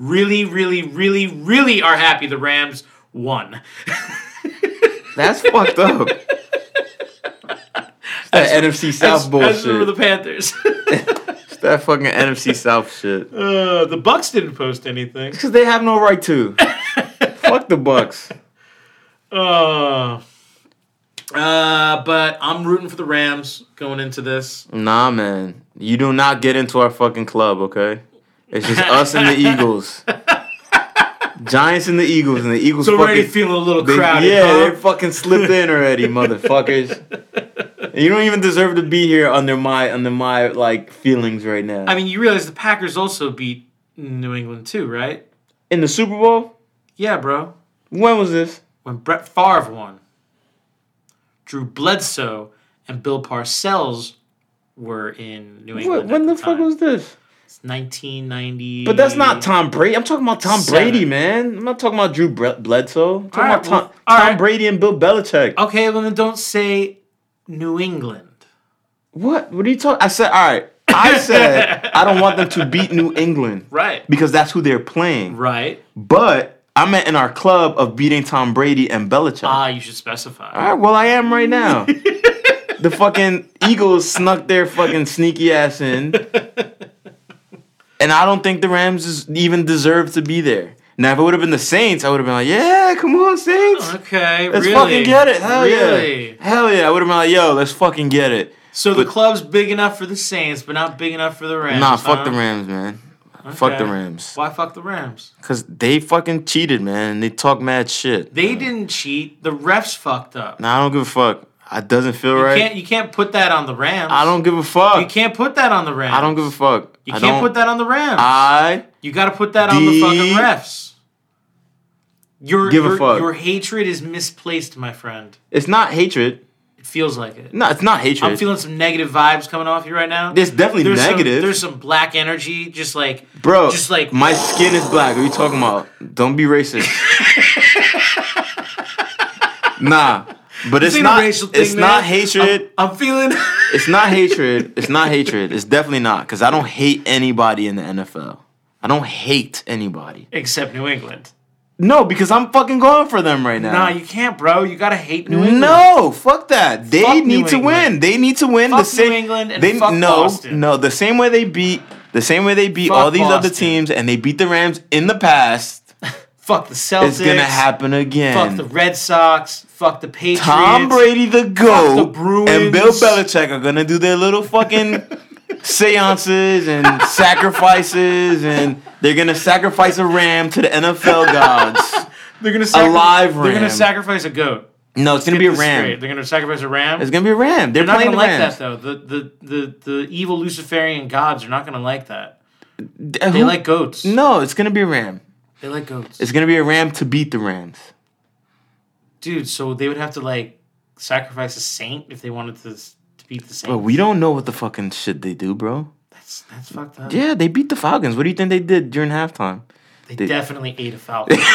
Speaker 1: really, really, really, really are happy the Rams won.
Speaker 2: That's fucked up. That NFC South
Speaker 1: As- as
Speaker 2: bullshit.
Speaker 1: for the Panthers.
Speaker 2: that that fucking NFC South shit.
Speaker 1: Uh, the Bucs didn't post anything.
Speaker 2: Because they have no right to. Fuck the Bucs.
Speaker 1: Uh, uh, but I'm rooting for the Rams going into this.
Speaker 2: Nah, man. You do not get into our fucking club, okay? It's just us and the Eagles. Giants and the Eagles, and the Eagles
Speaker 1: So
Speaker 2: fucking.
Speaker 1: already feeling a little
Speaker 2: they-
Speaker 1: crowded.
Speaker 2: yeah,
Speaker 1: huh?
Speaker 2: they fucking slipped in already, motherfuckers. You don't even deserve to be here under my under my like feelings right now.
Speaker 1: I mean, you realize the Packers also beat New England too, right?
Speaker 2: in the Super Bowl,
Speaker 1: Yeah, bro.
Speaker 2: when was this?
Speaker 1: When Brett Favre won, Drew Bledsoe and Bill Parcells were in New England.
Speaker 2: What,
Speaker 1: when
Speaker 2: the
Speaker 1: the
Speaker 2: fuck was this?
Speaker 1: It's 1990.
Speaker 2: But that's not Tom Brady. I'm talking about Tom
Speaker 1: Seven.
Speaker 2: Brady, man. I'm not talking about Drew Bre- Bledsoe. I'm talking
Speaker 1: right,
Speaker 2: about Tom,
Speaker 1: well,
Speaker 2: Tom
Speaker 1: right.
Speaker 2: Brady and Bill Belichick.
Speaker 1: Okay, well then don't say New England.
Speaker 2: What? What are you talking? I said, all right. I said I don't want them to beat New England
Speaker 1: Right.
Speaker 2: because that's who they're playing.
Speaker 1: Right.
Speaker 2: But I meant in our club of beating Tom Brady and Belichick.
Speaker 1: Ah, you should specify.
Speaker 2: all right, well I am right now. the fucking Eagles snuck their fucking sneaky ass in, and I don't think the Rams is, even deserve to be there. Now, if it would have been the Saints, I would have been like, "Yeah, come on, Saints,
Speaker 1: Okay,
Speaker 2: let's
Speaker 1: really?
Speaker 2: fucking get it, hell
Speaker 1: really?
Speaker 2: yeah, hell yeah." I would have been like, "Yo, let's fucking get it."
Speaker 1: So the club's big enough for the Saints, but not big enough for the Rams.
Speaker 2: nah, fuck the? Rams, man. Fuck the Rams.
Speaker 1: Why fuck the Rams?
Speaker 2: Cause they fucking cheated, man. and They talk mad shit.
Speaker 1: They didn't cheat. The refs fucked up.
Speaker 2: Nah, I don't give a fuck. It doesn't feel
Speaker 1: You
Speaker 2: right.
Speaker 1: can't you can't put that on the Rams.
Speaker 2: I don't give a fuck.
Speaker 1: You can't put that on the Rams.
Speaker 2: I don't give a fuck.
Speaker 1: You
Speaker 2: I
Speaker 1: can't put that on the Rams.
Speaker 2: I
Speaker 1: you got to put that on the fucking refs. Your
Speaker 2: Give a
Speaker 1: your,
Speaker 2: fuck.
Speaker 1: your hatred is misplaced, my friend.
Speaker 2: It's not hatred.
Speaker 1: It feels like it.
Speaker 2: No, it's not hatred.
Speaker 1: I'm feeling some negative vibes coming off you right now.
Speaker 2: There's definitely
Speaker 1: there's
Speaker 2: negative.
Speaker 1: Some, there's some black energy, just like
Speaker 2: Bro,
Speaker 1: just like-
Speaker 2: my skin is black. What are you talking about? Don't be racist. nah, but it's
Speaker 1: ain't a
Speaker 2: not.
Speaker 1: racial thing,
Speaker 2: it's
Speaker 1: man.
Speaker 2: not hatred.
Speaker 1: I'm, I'm feeling.
Speaker 2: It's not hatred. It's not hatred. It's definitely not because I don't hate anybody in the NFL. I don't hate anybody.
Speaker 1: Except New England.
Speaker 2: No, because I'm fucking going for them right now.
Speaker 1: Nah, you can't, bro. You gotta hate New England.
Speaker 2: No, fuck that. They
Speaker 1: Fuck
Speaker 2: need
Speaker 1: New
Speaker 2: to win. They need to win
Speaker 1: Fuck
Speaker 2: the same.
Speaker 1: New England and
Speaker 2: they
Speaker 1: fuck
Speaker 2: no,
Speaker 1: Boston.
Speaker 2: no. The same way they beat the same way they beat
Speaker 1: Fuck
Speaker 2: all these other teams, and they beat the Rams in the past.
Speaker 1: Fuck the Celtics.
Speaker 2: It's gonna happen again.
Speaker 1: Fuck the Red Sox. Fuck the Patriots.
Speaker 2: Tom Brady, the goat,
Speaker 1: the Bruins.
Speaker 2: and Bill Belichick are gonna do their little fucking seances and sacrifices, and they're gonna sacrifice a ram to the NFL gods.
Speaker 1: They're gonna sacri- a
Speaker 2: live ram.
Speaker 1: They're gonna sacrifice a goat.
Speaker 2: No, it's gonna be a ram.
Speaker 1: straight. They're gonna sacrifice a ram.
Speaker 2: It's gonna be a ram. They're,
Speaker 1: They're not gonna like that though. The, the the the evil Luciferian gods are not gonna like that.
Speaker 2: Uh,
Speaker 1: They
Speaker 2: who-
Speaker 1: like goats.
Speaker 2: No, it's gonna be a ram.
Speaker 1: They like goats.
Speaker 2: It's gonna be a ram to beat the Rams.
Speaker 1: Dude, so they would have to like sacrifice a saint if they wanted to, to beat the saint.
Speaker 2: But we don't know what the fucking shit they do, bro.
Speaker 1: That's that's fucked up.
Speaker 2: Yeah, they beat the Falcons. What do you think they did during halftime?
Speaker 1: They,
Speaker 2: they-
Speaker 1: definitely ate a falcon.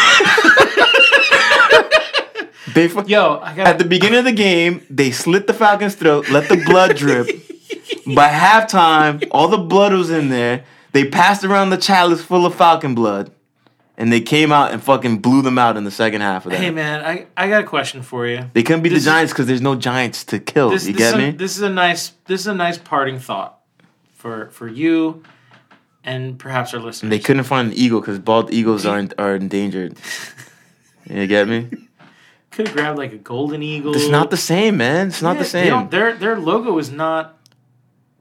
Speaker 2: They fu-
Speaker 1: Yo, I got
Speaker 2: at the beginning of the game, they slit the Falcons' throat, let the blood drip. By halftime, all the blood was in there. They passed around the chalice full of Falcon blood, and they came out and fucking blew them out in the second half of that.
Speaker 1: Hey man, I, I got a question for you.
Speaker 2: They couldn't beat
Speaker 1: This
Speaker 2: the Giants because there's no Giants to kill.
Speaker 1: This,
Speaker 2: you
Speaker 1: this
Speaker 2: get
Speaker 1: is
Speaker 2: me?
Speaker 1: This is a nice this is a nice parting thought for for you and perhaps our listeners.
Speaker 2: they couldn't find an eagle because bald eagles are are endangered. You get me?
Speaker 1: could have grabbed like a golden eagle.
Speaker 2: It's not the same, man. It's not
Speaker 1: Yeah,
Speaker 2: the same.
Speaker 1: Their their logo is not.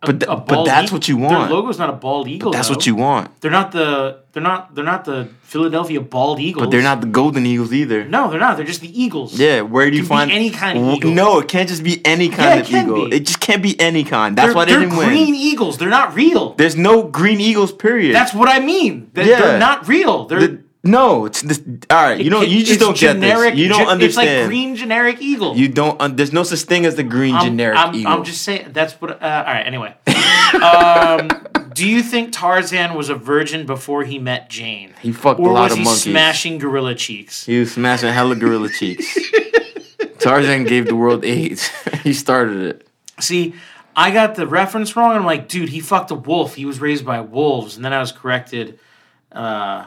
Speaker 2: But th- but that's
Speaker 1: eagle.
Speaker 2: what you want.
Speaker 1: Their logo is not a bald eagle.
Speaker 2: That's
Speaker 1: though.
Speaker 2: what you want.
Speaker 1: They're not the. They're not. They're not the Philadelphia bald eagles.
Speaker 2: But they're not the golden eagles either.
Speaker 1: No, they're not. They're just the eagles.
Speaker 2: Yeah, where do you find
Speaker 1: any kind of eagle.
Speaker 2: No, it can't just be any kind
Speaker 1: Yeah, it
Speaker 2: of
Speaker 1: can
Speaker 2: eagle.
Speaker 1: be.
Speaker 2: It just can't be any kind. That's
Speaker 1: they're,
Speaker 2: why they
Speaker 1: they're
Speaker 2: didn't
Speaker 1: green
Speaker 2: win.
Speaker 1: eagles. They're not real.
Speaker 2: There's no green eagles. Period.
Speaker 1: That's what I mean. They're,
Speaker 2: Yeah.
Speaker 1: they're not real. They're
Speaker 2: The- no. It's this. All right, you don't. You just don't get
Speaker 1: generic,
Speaker 2: this. You don't
Speaker 1: ge-
Speaker 2: understand.
Speaker 1: It's like green generic eagle.
Speaker 2: You don't. Un- there's no such thing as the green
Speaker 1: I'm,
Speaker 2: generic
Speaker 1: I'm,
Speaker 2: eagle.
Speaker 1: I'm just saying. That's what. Uh, all right. Anyway, um, do you think Tarzan was a virgin before he met Jane,
Speaker 2: he fucked
Speaker 1: or
Speaker 2: a lot
Speaker 1: was
Speaker 2: of
Speaker 1: he
Speaker 2: monkeys.
Speaker 1: smashing gorilla cheeks?
Speaker 2: He was smashing hella gorilla cheeks. Tarzan gave the world AIDS. he started it.
Speaker 1: See, I got the reference wrong. I'm like, dude, he fucked a wolf. He was raised by wolves, and then I was corrected. Uh,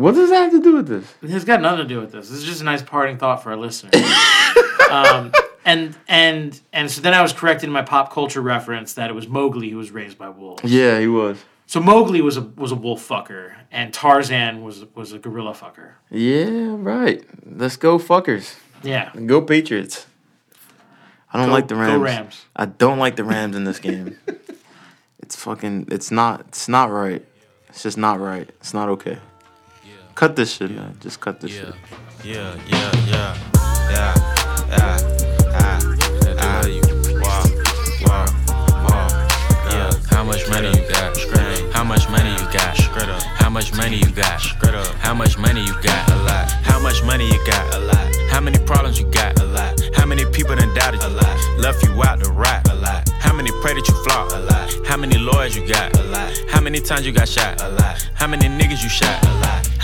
Speaker 2: What does that have to do with this?
Speaker 1: It's got nothing to do with this. This is just a nice parting thought for our listeners. um, and and and so then I was corrected in my pop culture reference that it was Mowgli who was raised by wolves.
Speaker 2: Yeah, he was.
Speaker 1: So Mowgli was a was a wolf fucker, and Tarzan was was a gorilla fucker.
Speaker 2: Yeah, right. Let's go, fuckers.
Speaker 1: Yeah.
Speaker 2: Go Patriots. I don't
Speaker 1: Go-
Speaker 2: like the
Speaker 1: go
Speaker 2: Rams.
Speaker 1: Rams.
Speaker 2: I don't like the Rams in this game. it's fucking. It's not. It's not right. It's just not right. It's not okay. Cut this shit, man. Just cut this
Speaker 3: Yeah,
Speaker 2: shit.
Speaker 3: yeah, yeah, yeah, yeah, yeah, ah, ah, wow, wow, wow, yeah. How much money you got? How much money you got? How much money you got? How much money you got? A lot. How much money you got? A lot. How many problems you got? A lot. How many people done doubted you? A lot. Left you out to rot? A lot. How many pray that you flop? A lot. How many lawyers you got? A lot. How many times you got shot? A lot. How many niggas you shot? A lot.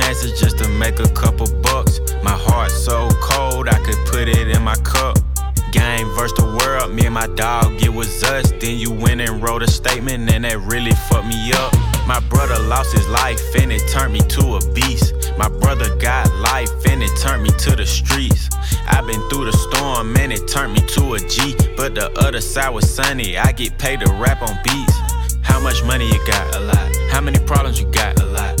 Speaker 3: Chances just to make a couple bucks. My heart so cold, I could put it in my cup. Game versus the world, me and my dog, it was us. Then you went and wrote a statement, and that really fucked me up. My brother lost his life, and it turned me to a beast. My brother got life, and it turned me to the streets. I've been through the storm, and it turned me to a G. But the other side was sunny, I get paid to rap on beats. How much money you got? A lot. How many problems you got? A lot.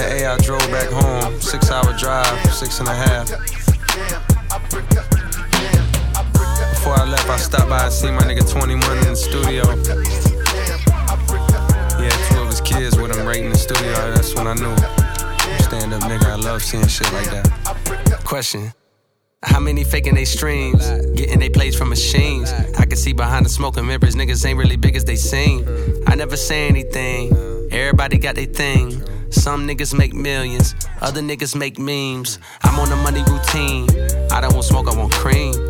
Speaker 4: The A, I drove back home. Six hour drive, six and a half. Before I left, I stopped by and see my nigga 21 in the studio. Had two of his kids with him right in the studio. That's when I knew. Stand up nigga, I love seeing shit like that. Question. How many faking they streams? Getting they plays from machines. I can see behind the smoke and mirrors, niggas ain't really big as they seem. I never say anything. Everybody got their thing. Some niggas make millions, other niggas make memes. I'm on a money routine. I don't want smoke, I want cream.